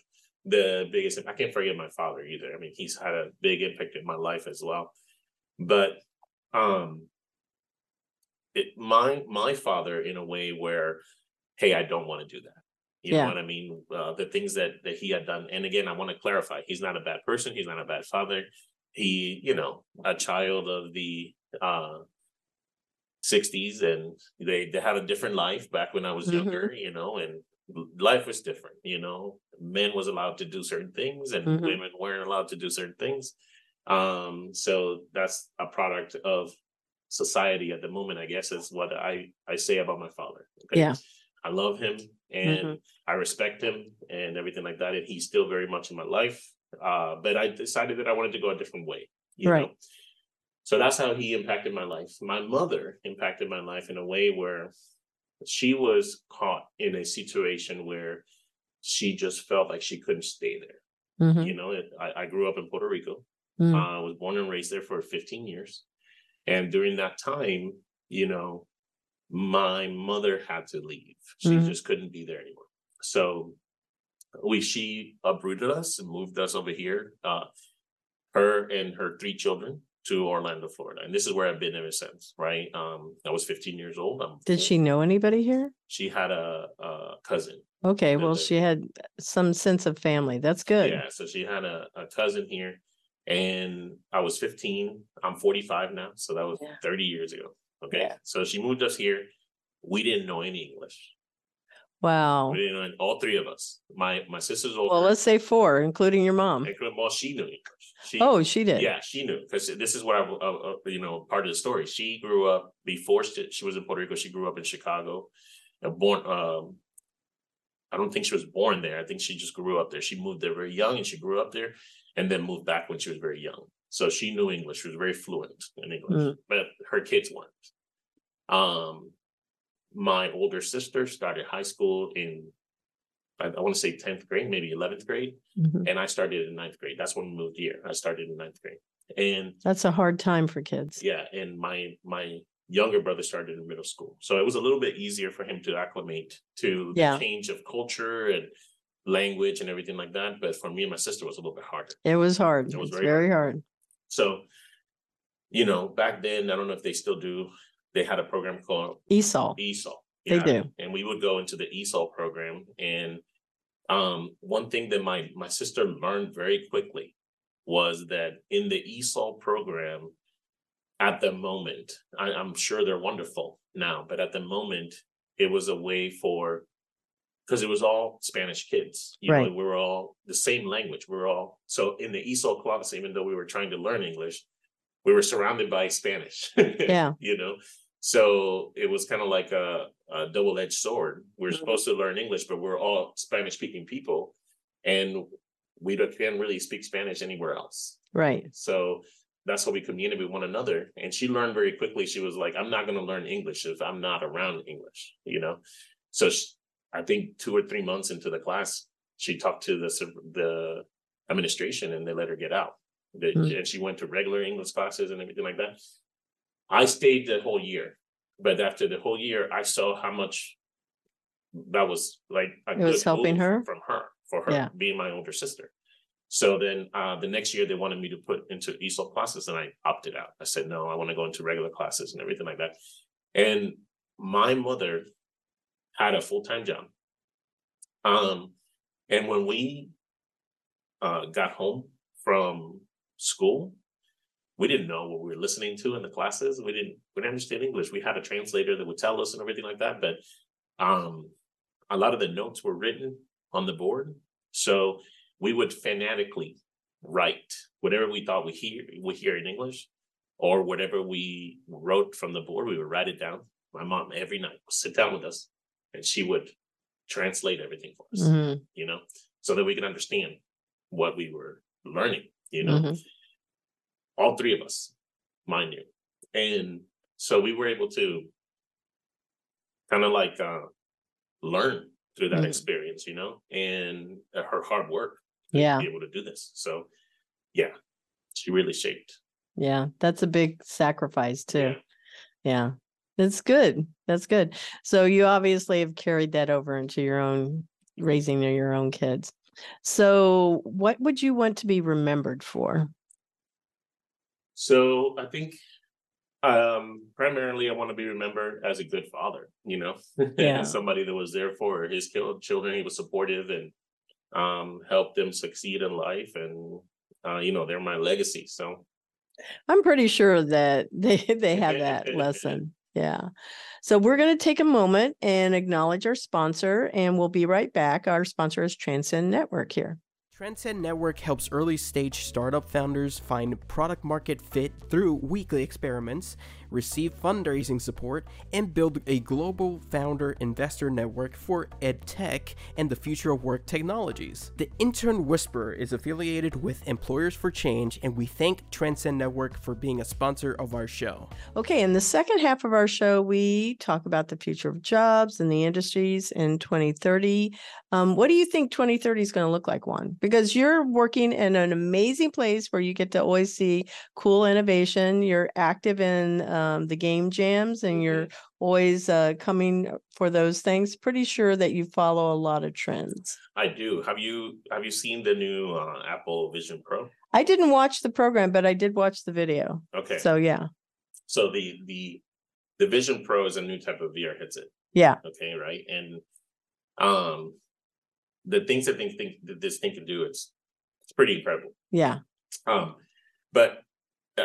[SPEAKER 2] the biggest. I can't forget my father either. I mean, he's had a big impact in my life as well. But um, it my my father in a way where, hey, I don't want to do that. You
[SPEAKER 1] Yeah.
[SPEAKER 2] know what I mean? Uh, the things that that he had done. And again, I want to clarify: he's not a bad person. He's not a bad father. He, you know, a child of the uh 60s and they they had a different life back when I was
[SPEAKER 1] Mhm.
[SPEAKER 2] younger, you know, and life was different, you know. Men was allowed to do certain things and
[SPEAKER 1] Mhm.
[SPEAKER 2] women weren't allowed to do certain things. Um so that's a product of society at the moment, I guess is what I I say about my father. okay?
[SPEAKER 1] Yeah.
[SPEAKER 2] I love him and
[SPEAKER 1] Mhm.
[SPEAKER 2] I respect him and everything like that and he's still very much in my life. Uh but I decided that I wanted to go a different way, you
[SPEAKER 1] Right.
[SPEAKER 2] know. So that's how he impacted my life. My mother impacted my life in a way where she was caught in a situation where she just felt like she couldn't stay there.
[SPEAKER 1] Mhm.
[SPEAKER 2] You know, it, I, I grew up in Puerto Rico.
[SPEAKER 1] Mm.
[SPEAKER 2] Uh, I was born and raised there for 15 years. And during that time, you know, my mother had to leave. She
[SPEAKER 1] Mhm.
[SPEAKER 2] just couldn't be there anymore. So we she uprooted us and moved us over here, uh, her and her three children to Orlando, Florida. And this is where I've been ever since, right? Um, I was 15 years old. I'm
[SPEAKER 1] Did she know anybody here?
[SPEAKER 2] she had a, a cousin.
[SPEAKER 1] Okay, well, she had some sense of family. That's good.
[SPEAKER 2] Yeah, so she had a, a cousin here, and I was 15. I'm 45 now, so that was
[SPEAKER 1] Yeah.
[SPEAKER 2] 30 years ago. Okay,
[SPEAKER 1] Yeah.
[SPEAKER 2] so she moved us here. We didn't know any English.
[SPEAKER 1] Wow.
[SPEAKER 2] We didn't know all three of us. My my sister's older.
[SPEAKER 1] Well, let's say four, including your mom.
[SPEAKER 2] and well, she knew English. She,
[SPEAKER 1] Oh, she did.
[SPEAKER 2] yeah, she knew because this is what I, uh, uh, you know, part of the story. She grew up before she, she was in Puerto Rico. She grew up in Chicago, uh, born. Um, I don't think she was born there. I think she just grew up there. She moved there very young, and she grew up there, and then moved back when she was very young. So she knew English. She was very fluent in English,
[SPEAKER 1] Mm.
[SPEAKER 2] but her kids weren't. Um, my older sister started high school in, I, I want to say tenth grade, maybe eleventh grade,
[SPEAKER 1] Mhm.
[SPEAKER 2] and I started in ninth grade. That's when we moved here. I started in ninth grade, and
[SPEAKER 1] That's a hard time for kids.
[SPEAKER 2] yeah, and my my younger brother started in middle school, so it was a little bit easier for him to acclimate to
[SPEAKER 1] Yeah.
[SPEAKER 2] the change of culture and language and everything like that. But for me and my sister, it was a little bit harder.
[SPEAKER 1] It was hard.
[SPEAKER 2] It was very
[SPEAKER 1] very hard.
[SPEAKER 2] So, you know, back then, I don't know if they still do. They had a program called
[SPEAKER 1] ESOL.
[SPEAKER 2] ESOL.
[SPEAKER 1] They do.
[SPEAKER 2] And we would go into the ESOL program. And um, one thing that my my sister learned very quickly was that in the ESOL program, at the moment, I, I'm sure they're wonderful now, but at the moment, it was a way for because it was all Spanish kids. You know,
[SPEAKER 1] Right.
[SPEAKER 2] we were all the same language. We were all so in the ESOL class, even though we were trying to learn English, we were surrounded by Spanish.
[SPEAKER 1] Yeah.
[SPEAKER 2] you know, so it was kind of like a, a double-edged sword. We're
[SPEAKER 1] Mhm.
[SPEAKER 2] supposed to learn English, but we're all Spanish-speaking people, and we don't, can't really speak Spanish anywhere else.
[SPEAKER 1] Right.
[SPEAKER 2] So that's how we communicate with one another. And she learned very quickly. She was like, "I'm not going to learn English if I'm not around English," you know. So she, I think two or three months into the class, she talked to the the administration, and they let her get out. The-
[SPEAKER 1] Hmm.
[SPEAKER 2] And she went to regular English classes and everything like that. I stayed the whole year, but after the whole year, I saw how much that was like
[SPEAKER 1] It was helping her?
[SPEAKER 2] from her for her
[SPEAKER 1] Yeah.
[SPEAKER 2] being my older sister. So then uh, the next year they wanted me to put into ESOL classes, and I opted out. I said no, I want to go into regular classes and everything like that. And my mother had a full time job. Um, and when we uh, got home from school, we didn't know what we were listening to in the classes. We didn't we didn't understand English. We had a translator that would tell us and everything like that. But um, a lot of the notes were written on the board, so we would fanatically write whatever we thought we hear we hear in English, or whatever we wrote from the board. We would write it down. My mom every night would sit down with us, and she would translate everything for us.
[SPEAKER 1] Mhm.
[SPEAKER 2] You know, so that we could understand what we were learning. You know,
[SPEAKER 1] Mhm.
[SPEAKER 2] all three of us, mind you. And so we were able to kind of like uh learn through that
[SPEAKER 1] Mhm.
[SPEAKER 2] experience, you know, and uh, her hard work to
[SPEAKER 1] Yeah,
[SPEAKER 2] be able to do this. So yeah, she really shaped.
[SPEAKER 1] yeah, that's a big sacrifice too.
[SPEAKER 2] Yeah.
[SPEAKER 1] Yeah, that's good. That's good. So you obviously have carried that over into your own raising your own kids. So what would you want to be remembered for?
[SPEAKER 2] So I think um primarily I want to be remembered as a good father, you know,
[SPEAKER 1] Yeah.
[SPEAKER 2] somebody that was there for his children. He was supportive and um helped them succeed in life and uh you know they're my legacy. So
[SPEAKER 1] I'm pretty sure that they they have that lesson. Yeah. So we're going to take a moment and acknowledge our sponsor and we'll be right back. Our sponsor is Transcend Network here.
[SPEAKER 3] Transcend Network helps early stage startup founders find product market fit through weekly experiments, receive fundraising support, and build a global founder investor network for edtech and the future of work technologies. The Intern Whisperer is affiliated with Employers for Change, and we thank Transcend Network for being a sponsor of our show.
[SPEAKER 1] Okay, in the second half of our show, we talk about the future of jobs and the industries in 2030. Um, what do you think 2030 is going to look like, Juan? Because you're working in an amazing place where you get to always see cool innovation. You're active in um, the game jams and you're always uh, coming for those things. Pretty sure that you follow a lot of trends.
[SPEAKER 2] I do. Have you have you seen the new uh, Apple Vision Pro?
[SPEAKER 1] I didn't watch the program, but I did watch the video.
[SPEAKER 2] Okay.
[SPEAKER 1] So, yeah.
[SPEAKER 2] So the the the Vision Pro is a new type of VR headset.
[SPEAKER 1] Yeah.
[SPEAKER 2] Okay, right. And um the things that think, think that this thing can do, it's it's pretty incredible.
[SPEAKER 1] Yeah.
[SPEAKER 2] Um, but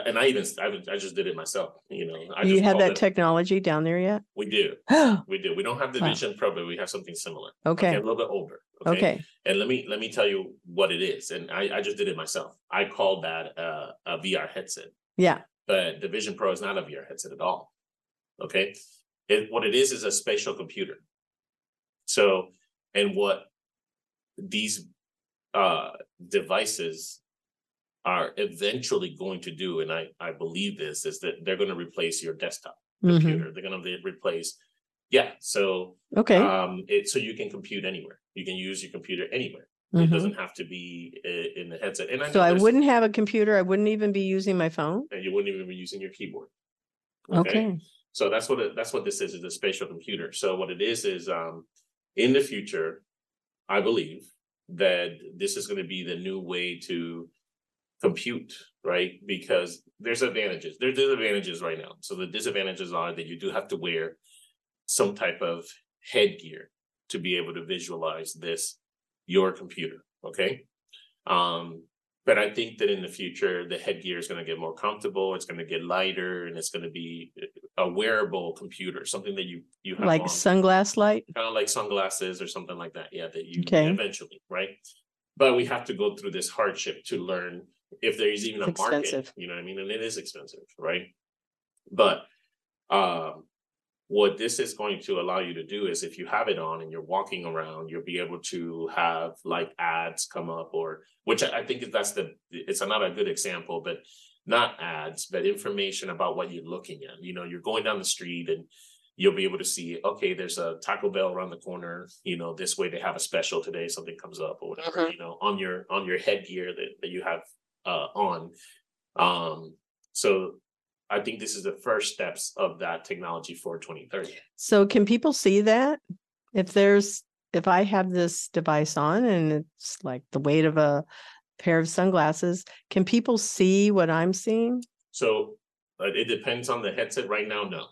[SPEAKER 2] and I even I, I just did it myself. You know, I
[SPEAKER 1] you
[SPEAKER 2] just
[SPEAKER 1] have that
[SPEAKER 2] it-
[SPEAKER 1] technology down there yet?
[SPEAKER 2] We do, we do. We don't have the
[SPEAKER 1] Wow.
[SPEAKER 2] Vision Pro, but we have something similar. Okay, a little bit older. Okay.
[SPEAKER 1] Okay.
[SPEAKER 2] And let me let me tell you what it is. And I I just did it myself. I called that uh, a VR headset.
[SPEAKER 1] Yeah.
[SPEAKER 2] but the Vision Pro is not a VR headset at all. Okay, it what it is is a spatial computer. So, and what these uh devices are eventually going to do, and I I believe this is that they're going to replace your desktop
[SPEAKER 1] Mhm.
[SPEAKER 2] computer. They're going to replace, yeah. So
[SPEAKER 1] Okay.
[SPEAKER 2] um, it so you can compute anywhere. You can use your computer anywhere. It
[SPEAKER 1] Mhm.
[SPEAKER 2] doesn't have to be in the headset. And I
[SPEAKER 1] So I wouldn't have a computer. I wouldn't even be using my phone.
[SPEAKER 2] and you wouldn't even be using your keyboard.
[SPEAKER 1] Okay.
[SPEAKER 2] So that's what it, that's what this is, is a spatial computer. So what it is is um in the future, I believe that this is going to be the new way to compute, right? Because there's advantages. There's disadvantages right now. So the disadvantages are that you do have to wear some type of headgear to be able to visualize this your computer, okay? Um but I think that in the future, the headgear is going to get more comfortable. It's going to get lighter, and it's going to be a wearable computer, something that you you have
[SPEAKER 1] Like
[SPEAKER 2] on,
[SPEAKER 1] sunglass light.
[SPEAKER 2] kind of like sunglasses or something like that. Yeah, that you
[SPEAKER 1] Okay.
[SPEAKER 2] eventually, right? But we have to go through this hardship to learn if there is even a market.
[SPEAKER 1] expensive.
[SPEAKER 2] You know what I mean? And it is expensive, right? But um what this is going to allow you to do is if you have it on and you're walking around, you'll be able to have like ads come up or which I think that's the it's not a good example, but not ads, but information about what you're looking at. You know, you're going down the street and you'll be able to see, okay, there's a Taco Bell around the corner, you know, this way they have a special today, something comes up or whatever,
[SPEAKER 1] Mhm.
[SPEAKER 2] you know, on your on your headgear that, that you have uh on. Um so I think this is the first steps of that technology for 2030.
[SPEAKER 1] So can people see that? If there's, if I have this device on and it's like the weight of a pair of sunglasses, can people see what I'm seeing?
[SPEAKER 2] So uh, it depends on the headset right now, no.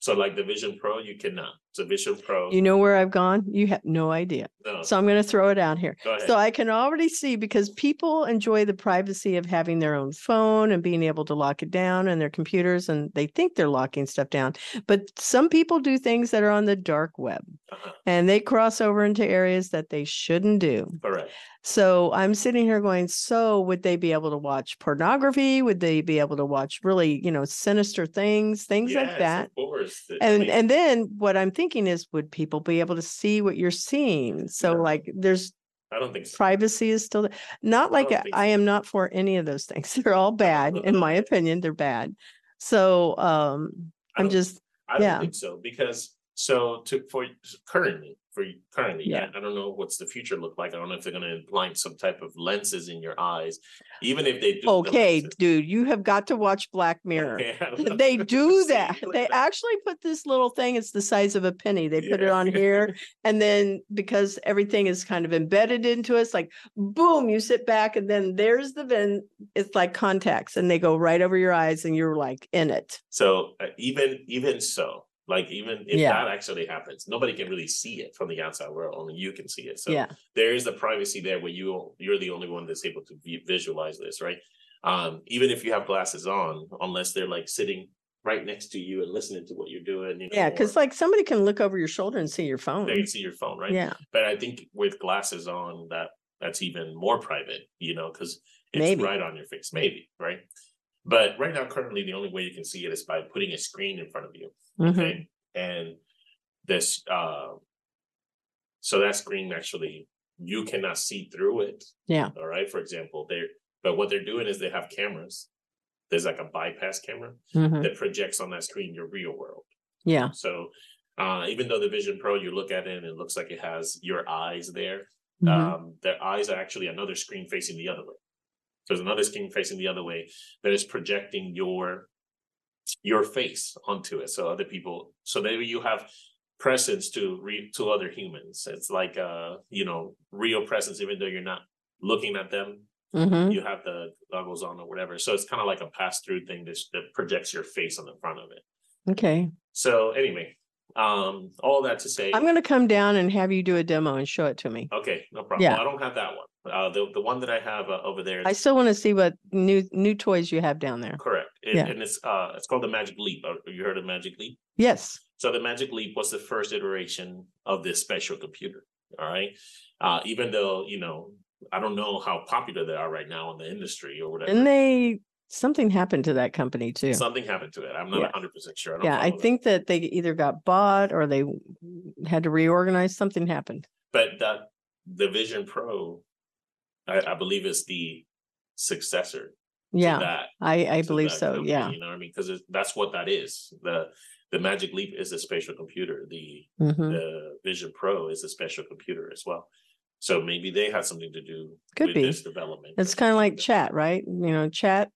[SPEAKER 2] So like the Vision Pro, you cannot. Vision Pro.
[SPEAKER 1] You know where I've gone? You have no idea.
[SPEAKER 2] no.
[SPEAKER 1] So I'm going to throw it out here. So I can already see because people enjoy the privacy of having their own phone and being able to lock it down and their computers and they think they're locking stuff down. But some people do things that are on the dark web
[SPEAKER 2] Uh-huh,
[SPEAKER 1] and they cross over into areas that they shouldn't do.
[SPEAKER 2] Correct.
[SPEAKER 1] So I'm sitting here going, so would they be able to watch pornography? Would they be able to watch really, you know, sinister things, things like that?
[SPEAKER 2] Of course. I
[SPEAKER 1] And
[SPEAKER 2] mean,
[SPEAKER 1] and then what I'm thinking is, would people be able to see what you're seeing? So
[SPEAKER 2] No.
[SPEAKER 1] like there's
[SPEAKER 2] I don't think so.
[SPEAKER 1] privacy is still there. not like
[SPEAKER 2] don't
[SPEAKER 1] I
[SPEAKER 2] so.
[SPEAKER 1] am not for any of those things. They're all bad, in my opinion. They're bad. So um I'm just,
[SPEAKER 2] I don't
[SPEAKER 1] yeah.
[SPEAKER 2] think so, because so to for currently, for currently,
[SPEAKER 1] Yeah.
[SPEAKER 2] I don't know what's the future look like. I don't know if they're gonna implant some type of lenses in your eyes, even if they do.
[SPEAKER 1] okay,
[SPEAKER 2] lenses.
[SPEAKER 1] dude, you have got to watch Black Mirror.
[SPEAKER 2] Okay, I.
[SPEAKER 1] They do that. They
[SPEAKER 2] that.
[SPEAKER 1] actually put this little thing, it's the size of a penny. They put it on here. And then because everything is kind of embedded into us, like boom, you sit back and then there's the ven, it's like contacts and they go right over your eyes and you're like in it.
[SPEAKER 2] So uh, even even so, like even if
[SPEAKER 1] Yeah.
[SPEAKER 2] that actually happens, nobody can really see it from the outside world. Only you can see it. So
[SPEAKER 1] Yeah.
[SPEAKER 2] there is the privacy there where you you're the only one that's able to vi- visualize this, right? Um, even if you have glasses on, unless they're like sitting right next to you and listening to what you're doing, you know,
[SPEAKER 1] Yeah. Cause like somebody can look over your shoulder and see your phone.
[SPEAKER 2] they can see your phone, right?
[SPEAKER 1] Yeah.
[SPEAKER 2] But I think with glasses on, that that's even more private, you know, because it's
[SPEAKER 1] Maybe.
[SPEAKER 2] right on your face, maybe, right? But right now, currently, the only way you can see it is by putting a screen in front of you.
[SPEAKER 1] Mhm.
[SPEAKER 2] Okay, and this, uh, so that screen actually you cannot see through it.
[SPEAKER 1] Yeah.
[SPEAKER 2] All right. For example, they're but what they're doing is they have cameras. There's like a bypass camera
[SPEAKER 1] Mhm.
[SPEAKER 2] that projects on that screen your real world.
[SPEAKER 1] Yeah.
[SPEAKER 2] So uh, even though the Vision Pro, you look at it and it looks like it has your eyes there,
[SPEAKER 1] Mhm.
[SPEAKER 2] um, their eyes are actually another screen facing the other way. There's another screen facing the other way that is projecting your your face onto it. So other people, so maybe you have presence to re, to other humans. It's like uh, you know, real presence, even though you're not looking at them.
[SPEAKER 1] Mhm.
[SPEAKER 2] You have the goggles on or whatever. So it's kind of like a pass through thing that, that projects your face on the front of it.
[SPEAKER 1] Okay.
[SPEAKER 2] So anyway, um, all that to say,
[SPEAKER 1] I'm going to come down and have you do a demo and show it to me.
[SPEAKER 2] okay, no problem.
[SPEAKER 1] Yeah.
[SPEAKER 2] I don't have that one. Uh, the the one that I have uh, over there.
[SPEAKER 1] I
[SPEAKER 2] is
[SPEAKER 1] still want to see what new, new toys you have down there.
[SPEAKER 2] correct, It-
[SPEAKER 1] Yeah.
[SPEAKER 2] and it's uh, it's called the Magic Leap. Uh, You heard of Magic Leap?
[SPEAKER 1] Yes.
[SPEAKER 2] So the Magic Leap was the first iteration of this spatial computer. All right, uh, even though you know, I don't know how popular they are right now in the industry or whatever.
[SPEAKER 1] And they, something happened to that company too.
[SPEAKER 2] Something happened to it. I'm not
[SPEAKER 1] Yeah.
[SPEAKER 2] hundred percent sure. I don't
[SPEAKER 1] Yeah, I
[SPEAKER 2] follow that.
[SPEAKER 1] think that they either got bought or they had to reorganize. Something happened.
[SPEAKER 2] but that the Vision Pro, I, I believe, it's the successor.
[SPEAKER 1] Yeah,
[SPEAKER 2] that
[SPEAKER 1] I, I believe so.
[SPEAKER 2] company,
[SPEAKER 1] Yeah.
[SPEAKER 2] You know what I mean? Because that's what that is. The the Magic Leap is a spatial computer. The
[SPEAKER 1] Mhm.
[SPEAKER 2] the Vision Pro is a spatial computer as well. So maybe they had something to do
[SPEAKER 1] Could
[SPEAKER 2] with
[SPEAKER 1] be.
[SPEAKER 2] this development.
[SPEAKER 1] It's kind of like chat, right? You know, chat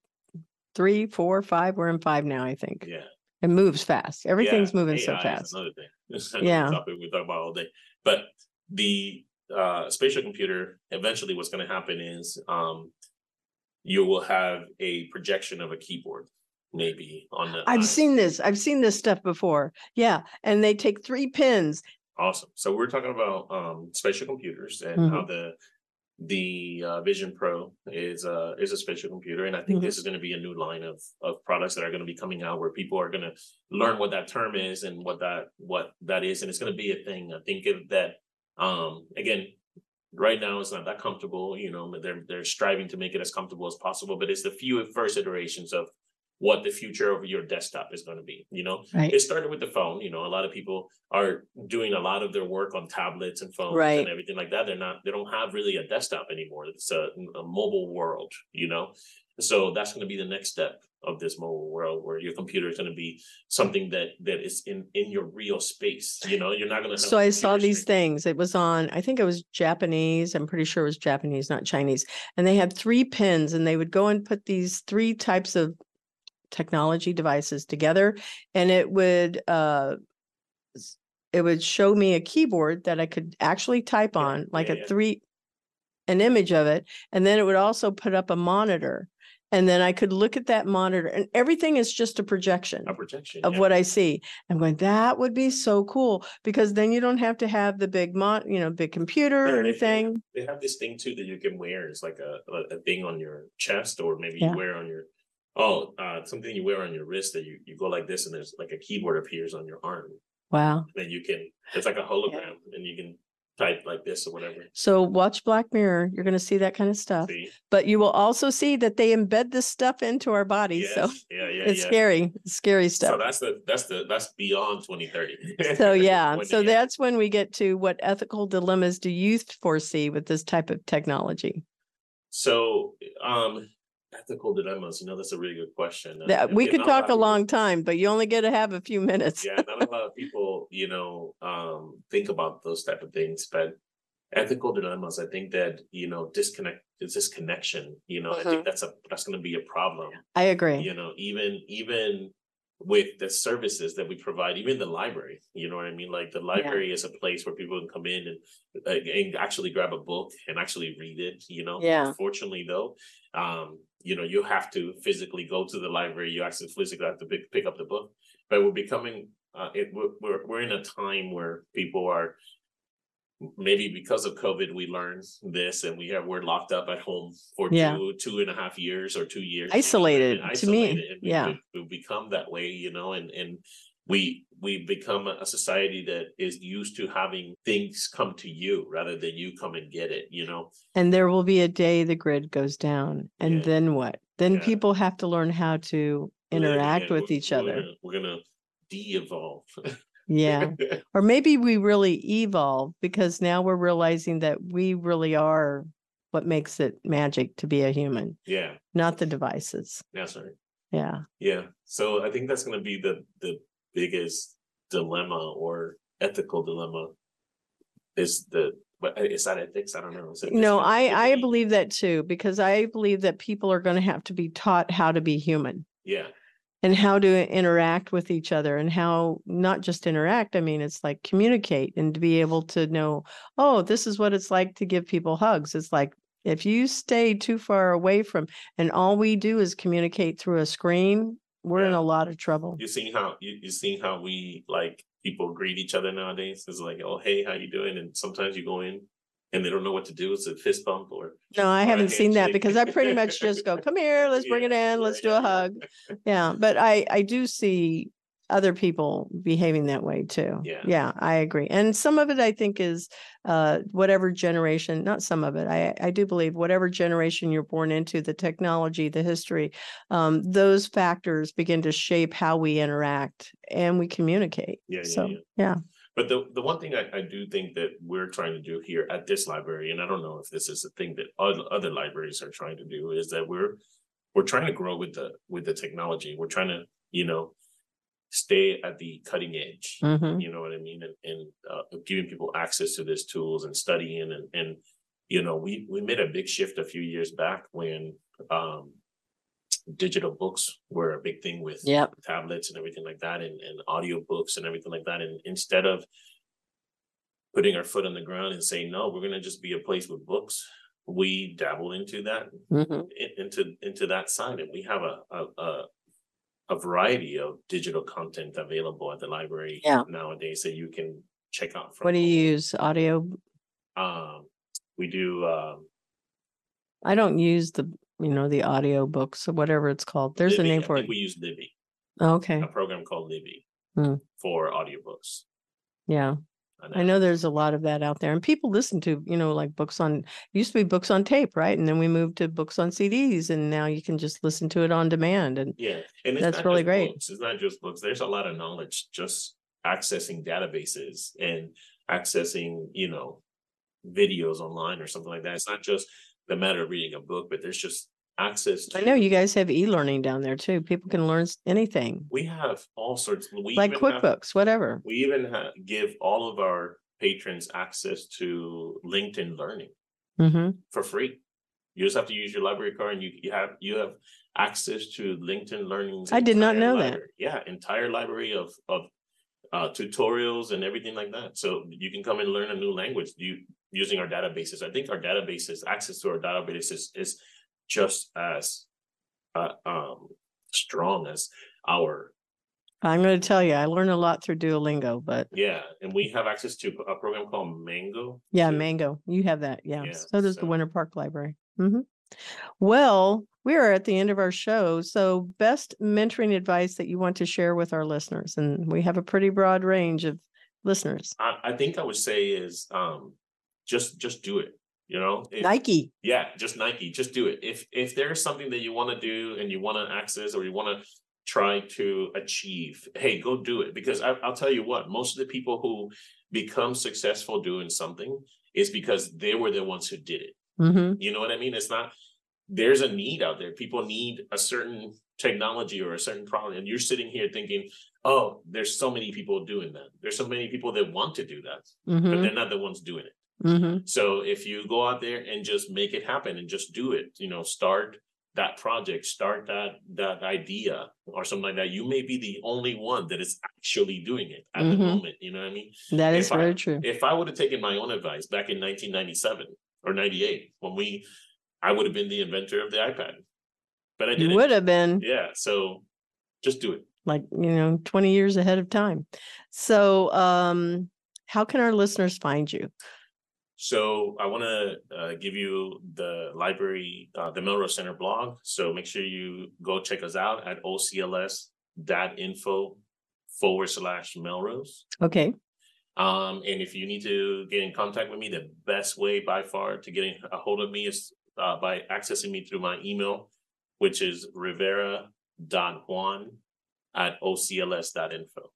[SPEAKER 1] three, four, five. We're in five now, I think.
[SPEAKER 2] Yeah.
[SPEAKER 1] It moves fast. Everything's
[SPEAKER 2] Yeah,
[SPEAKER 1] moving so
[SPEAKER 2] AI is
[SPEAKER 1] fast.
[SPEAKER 2] Another thing.
[SPEAKER 1] Yeah.
[SPEAKER 2] Topic we talk about all day. But the uh spatial computer, eventually what's gonna happen is um you will have a projection of a keyboard, maybe on the.
[SPEAKER 1] I've
[SPEAKER 2] eyes.
[SPEAKER 1] seen this. I've seen this stuff before. Yeah. And they take three pins.
[SPEAKER 2] Awesome. So we're talking about um spatial computers and
[SPEAKER 1] Mm-hmm.
[SPEAKER 2] how the the uh, Vision Pro is uh is a spatial computer, and I think
[SPEAKER 1] Mhm.
[SPEAKER 2] this is going to be a new line of of products that are going to be coming out where people are going to learn what that term is and what that what that is, and it's going to be a thing. I think that um again. Right now, it's not that comfortable. You know, they're they're striving to make it as comfortable as possible. But it's the few first iterations of what the future of your desktop is going to be. You know,
[SPEAKER 1] Right.
[SPEAKER 2] it started with the phone. You know, a lot of people are doing a lot of their work on tablets and phones
[SPEAKER 1] Right.
[SPEAKER 2] and everything like that. They're not, they don't have really a desktop anymore. It's a, a mobile world, you know? So that's going to be the next step of this mobile world where your computer is going to be something that that is in in your real space. You know, you're not going to.
[SPEAKER 1] So I saw these things. It was on, I think it was Japanese. I'm pretty sure it was Japanese, not Chinese. And they had three pins and they would go and put these three types of technology devices together and it would uh it would show me a keyboard that I could actually type
[SPEAKER 2] Yeah,
[SPEAKER 1] on, like
[SPEAKER 2] yeah,
[SPEAKER 1] a
[SPEAKER 2] yeah.
[SPEAKER 1] three an image of it. And then it would also put up a monitor. And then I could look at that monitor and everything is just a projection
[SPEAKER 2] A projection
[SPEAKER 1] of
[SPEAKER 2] yeah.
[SPEAKER 1] what I see. I'm going, that would be so cool because then you don't have to have the big mon, you know, big computer
[SPEAKER 2] Yeah,
[SPEAKER 1] or
[SPEAKER 2] they-
[SPEAKER 1] anything.
[SPEAKER 2] They have this thing too that you can wear. It's like a a, a thing on your chest, or maybe
[SPEAKER 1] Yeah.
[SPEAKER 2] you wear on your oh uh something you wear on your wrist that you you go like this, and there's like a keyboard appears on your arm.
[SPEAKER 1] Wow.
[SPEAKER 2] then you can it's like a hologram and you can type like this or whatever
[SPEAKER 1] So watch Black Mirror. You're going to see that kind of stuff,
[SPEAKER 2] see
[SPEAKER 1] but you will also see that they embed this stuff into our bodies. So
[SPEAKER 2] yeah yeah
[SPEAKER 1] it's
[SPEAKER 2] yeah
[SPEAKER 1] scary, it's scary stuff.
[SPEAKER 2] so that's the that's the that's beyond 2030
[SPEAKER 1] So yeah, so that's when we get to what ethical dilemmas do you foresee with this type of technology?
[SPEAKER 2] so um ethical dilemmas, you know, that's a really good question. and-
[SPEAKER 1] That-
[SPEAKER 2] and-
[SPEAKER 1] we
[SPEAKER 2] and
[SPEAKER 1] could
[SPEAKER 2] not a lot
[SPEAKER 1] talk a
[SPEAKER 2] of people-
[SPEAKER 1] long time, but you only get to have a few minutes.
[SPEAKER 2] yeah, not a lot of people, you know, um, think about those type of things, but ethical dilemmas, I think that, you know, disconnect, it's this connection, you know, I think that's a, that's gonna be a problem.
[SPEAKER 1] I agree.
[SPEAKER 2] You know, even, even with the services that we provide, even the library, you know what I mean? Like the library is a place where people can come in and, uh, and actually grab a book and actually read it, you know?
[SPEAKER 1] Yeah.
[SPEAKER 2] Fortunately though, um, you know, you have to physically go to the library, you actually physically have to pick, pick up the book. But we're becoming, uh, it, we're, we're, in a time where people are maybe because of COVID, we learned this and we have, we're locked up at home for
[SPEAKER 1] Yeah.
[SPEAKER 2] two, two and a half years or two years.
[SPEAKER 1] Isolated,
[SPEAKER 2] and
[SPEAKER 1] to me,
[SPEAKER 2] we-
[SPEAKER 1] yeah.
[SPEAKER 2] we- We've become that way, you know, and, and we, we become a society that is used to having things come to you rather than you come and get it, you know?
[SPEAKER 1] And there will be a day the grid goes down. And
[SPEAKER 2] Yeah.
[SPEAKER 1] then what? Then
[SPEAKER 2] Yeah.
[SPEAKER 1] people have to learn how to interact
[SPEAKER 2] again.
[SPEAKER 1] with
[SPEAKER 2] We're-
[SPEAKER 1] each
[SPEAKER 2] we're
[SPEAKER 1] other.
[SPEAKER 2] gonna- We're gonna de-evolve.
[SPEAKER 1] Yeah. Or maybe we really evolve because now we're realizing that we really are what makes it magic to be a human,
[SPEAKER 2] Yeah,
[SPEAKER 1] not the devices.
[SPEAKER 2] that's right.
[SPEAKER 1] Yeah.
[SPEAKER 2] Yeah, so I think that's gonna be the, the biggest dilemma or ethical dilemma. Is the, but uh, is that ethics? I don't know. Is it-
[SPEAKER 1] No, I, I believe that too, because I believe that people are going to have to be taught how to be human
[SPEAKER 2] Yeah,
[SPEAKER 1] and how to interact with each other and how not just interact. I mean, it's like communicate and to be able to know, oh, this is what it's like to give people hugs. It's like if you stay too far away from and all we do is communicate through a screen, we're in a lot of trouble.
[SPEAKER 2] you seeing how, you, you seeing how we like, people greet each other nowadays? It's like, oh, hey, how you doing? And sometimes you go in and they don't know what to do. It's a fist bump or.
[SPEAKER 1] No, I
[SPEAKER 2] or
[SPEAKER 1] haven't seen that because I pretty much just go, come here, let's bring it in, let's do a hug. Yeah, but I, I do see other people behaving that way too.
[SPEAKER 2] Yeah.
[SPEAKER 1] Yeah, I agree. And some of it I think is uh whatever generation, not some of it. I I do believe whatever generation you're born into, the technology, the history, um, those factors begin to shape how we interact and we communicate.
[SPEAKER 2] Yeah, yeah,
[SPEAKER 1] So,
[SPEAKER 2] yeah.
[SPEAKER 1] yeah.
[SPEAKER 2] But the, the one thing I, I do think that we're trying to do here at this library, and I don't know if this is a thing that other, other libraries are trying to do, is that we're, we're trying to grow with the, with the technology. We're trying to, you know, stay at the cutting edge.
[SPEAKER 1] Mhm.
[SPEAKER 2] You know what I mean? And, and, uh, giving people access to these tools and studying and, and, you know, we, we made a big shift a few years back when, um, digital books were a big thing with
[SPEAKER 1] Yep.
[SPEAKER 2] tablets and everything like that and, and audiobooks and everything like that. And instead of putting our foot on the ground and saying, no, we're gonna just be a place with books, we dabble into that
[SPEAKER 1] Mhm.
[SPEAKER 2] in- into into that side. And we have a a a, a variety of digital content available at the library
[SPEAKER 1] Yeah.
[SPEAKER 2] nowadays that you can check out from
[SPEAKER 1] What do you
[SPEAKER 2] home.
[SPEAKER 1] use? Audio?
[SPEAKER 2] Um we do um
[SPEAKER 1] I don't use the, you know, the audio books or whatever it's called. There's a
[SPEAKER 2] Libby.
[SPEAKER 1] name
[SPEAKER 2] I
[SPEAKER 1] for
[SPEAKER 2] think
[SPEAKER 1] it.
[SPEAKER 2] We use Libby,
[SPEAKER 1] Okay.
[SPEAKER 2] a program called Libby
[SPEAKER 1] Hmm.
[SPEAKER 2] for audiobooks.
[SPEAKER 1] Yeah. I know there's a lot of that out there and people listen to, you know, like books on, used to be books on tape, right? And then we moved to books on CDs and now you can just listen to it on demand and
[SPEAKER 2] Yeah, and it's
[SPEAKER 1] That's really great.
[SPEAKER 2] books, It's not just books. There's a lot of knowledge just accessing databases and accessing, you know, videos online or something like that. It's not just the matter of reading a book, but there's just access.
[SPEAKER 1] I know you guys have e-learning down there too. People can learn anything,
[SPEAKER 2] We have all sorts. We
[SPEAKER 1] like
[SPEAKER 2] even have-
[SPEAKER 1] QuickBooks, whatever.
[SPEAKER 2] We even have, give all of our patrons access to LinkedIn Learning
[SPEAKER 1] hmm
[SPEAKER 2] for free. You just have to use your library card and you, you have, you have access to LinkedIn Learning.
[SPEAKER 1] I did not know that.
[SPEAKER 2] Yeah, entire library of, of uh, tutorials and everything like that. So you can come and learn a new language you, using our databases. I think our databases, access to our databases is just as uh, um, strong as our,
[SPEAKER 1] I'm going to tell you, I learned a lot through Duolingo, but
[SPEAKER 2] yeah. And we have access to a program called Mango.
[SPEAKER 1] yeah,
[SPEAKER 2] too.
[SPEAKER 1] Mango, you have that. Yeah.
[SPEAKER 2] Yeah,
[SPEAKER 1] So does the Winter Park Library. hmm Well, we are at the end of our show. So best mentoring advice that you want to share with our listeners. And we have a pretty broad range of listeners.
[SPEAKER 2] I, I think I would say is um, just just do it. You know, If-
[SPEAKER 1] Nike.
[SPEAKER 2] Yeah, just Nike, just do it. If if there's something that you want to do and you want to access or you want to try to achieve, hey, go do it. Because I, I'll tell you what, most of the people who become successful doing something is because they were the ones who did it.
[SPEAKER 1] hmm
[SPEAKER 2] You know what I mean? It's not there's a need out there. People need a certain technology or a certain problem. And you're sitting here thinking, oh, there's so many people doing that. There's so many people that want to do that, but
[SPEAKER 1] Mm-hmm,
[SPEAKER 2] they're not the ones doing it.
[SPEAKER 1] Mm-hmm,
[SPEAKER 2] So if you go out there and just make it happen and just do it, you know, start that project, start that that idea or something like that. You may be the only one that is actually doing it at the
[SPEAKER 1] Mhm.
[SPEAKER 2] moment. You know what I mean?
[SPEAKER 1] that is
[SPEAKER 2] If I-
[SPEAKER 1] very true.
[SPEAKER 2] If I would have taken my own advice back in 1997 or 98, when we, I would have been the inventor of the iPad. But I didn't.
[SPEAKER 1] would have been
[SPEAKER 2] Yeah. So just do it.
[SPEAKER 1] like, you know, 20 years ahead of time. So, um, how can our listeners find you?
[SPEAKER 2] So I want to uh, give you the library, uh, the Melrose Center blog. So make sure you go check us out at ocls.info forward slash Melrose.
[SPEAKER 1] Okay.
[SPEAKER 2] Um, and if you need to get in contact with me, the best way by far to get a hold of me is uh, by accessing me through my email, which is rivera.juan at ocls.info.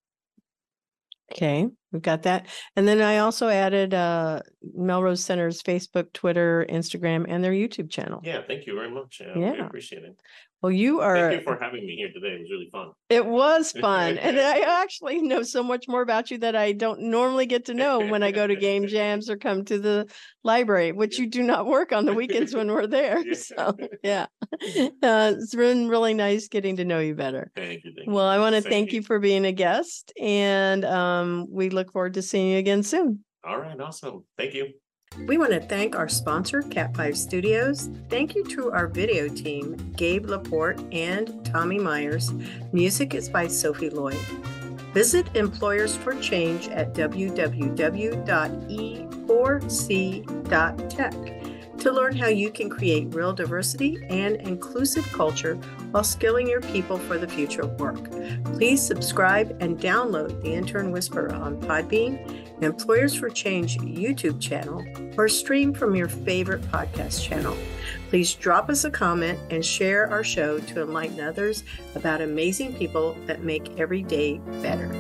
[SPEAKER 1] Okay, we've got that. And then I also added uh Melrose Center's Facebook, Twitter, Instagram, and their YouTube channel.
[SPEAKER 2] Yeah, thank you very much.
[SPEAKER 1] Yeah.
[SPEAKER 2] appreciate it.
[SPEAKER 1] Well, you are
[SPEAKER 2] Thank you for having me here today. It was really fun.
[SPEAKER 1] it was fun. and I actually know so much more about you that I don't normally get to know when I go to game jams or come to the library, which you do not work on the weekends when we're there.
[SPEAKER 2] Yeah.
[SPEAKER 1] So yeah. Uh, it's been really nice getting to know you better.
[SPEAKER 2] Thank you. Thank you.
[SPEAKER 1] Well, I want to
[SPEAKER 2] Same
[SPEAKER 1] thank
[SPEAKER 2] here.
[SPEAKER 1] you for being a guest and um, we look forward to seeing you again soon.
[SPEAKER 2] All right, awesome. Thank you.
[SPEAKER 1] We want to thank our sponsor, Cat5 Studios. Thank you to our video team, Gabe Laporte and Tommy Myers. Music is by Sophie Lloyd. Visit Employers for Change at www.e4c.tech to learn how you can create real diversity and inclusive culture while skilling your people for the future of work. Please subscribe and download the Intern Whisperer on Podbean Employers for Change YouTube channel or stream from your favorite podcast channel. Please drop us a comment and share our show to enlighten others about amazing people that make every day better.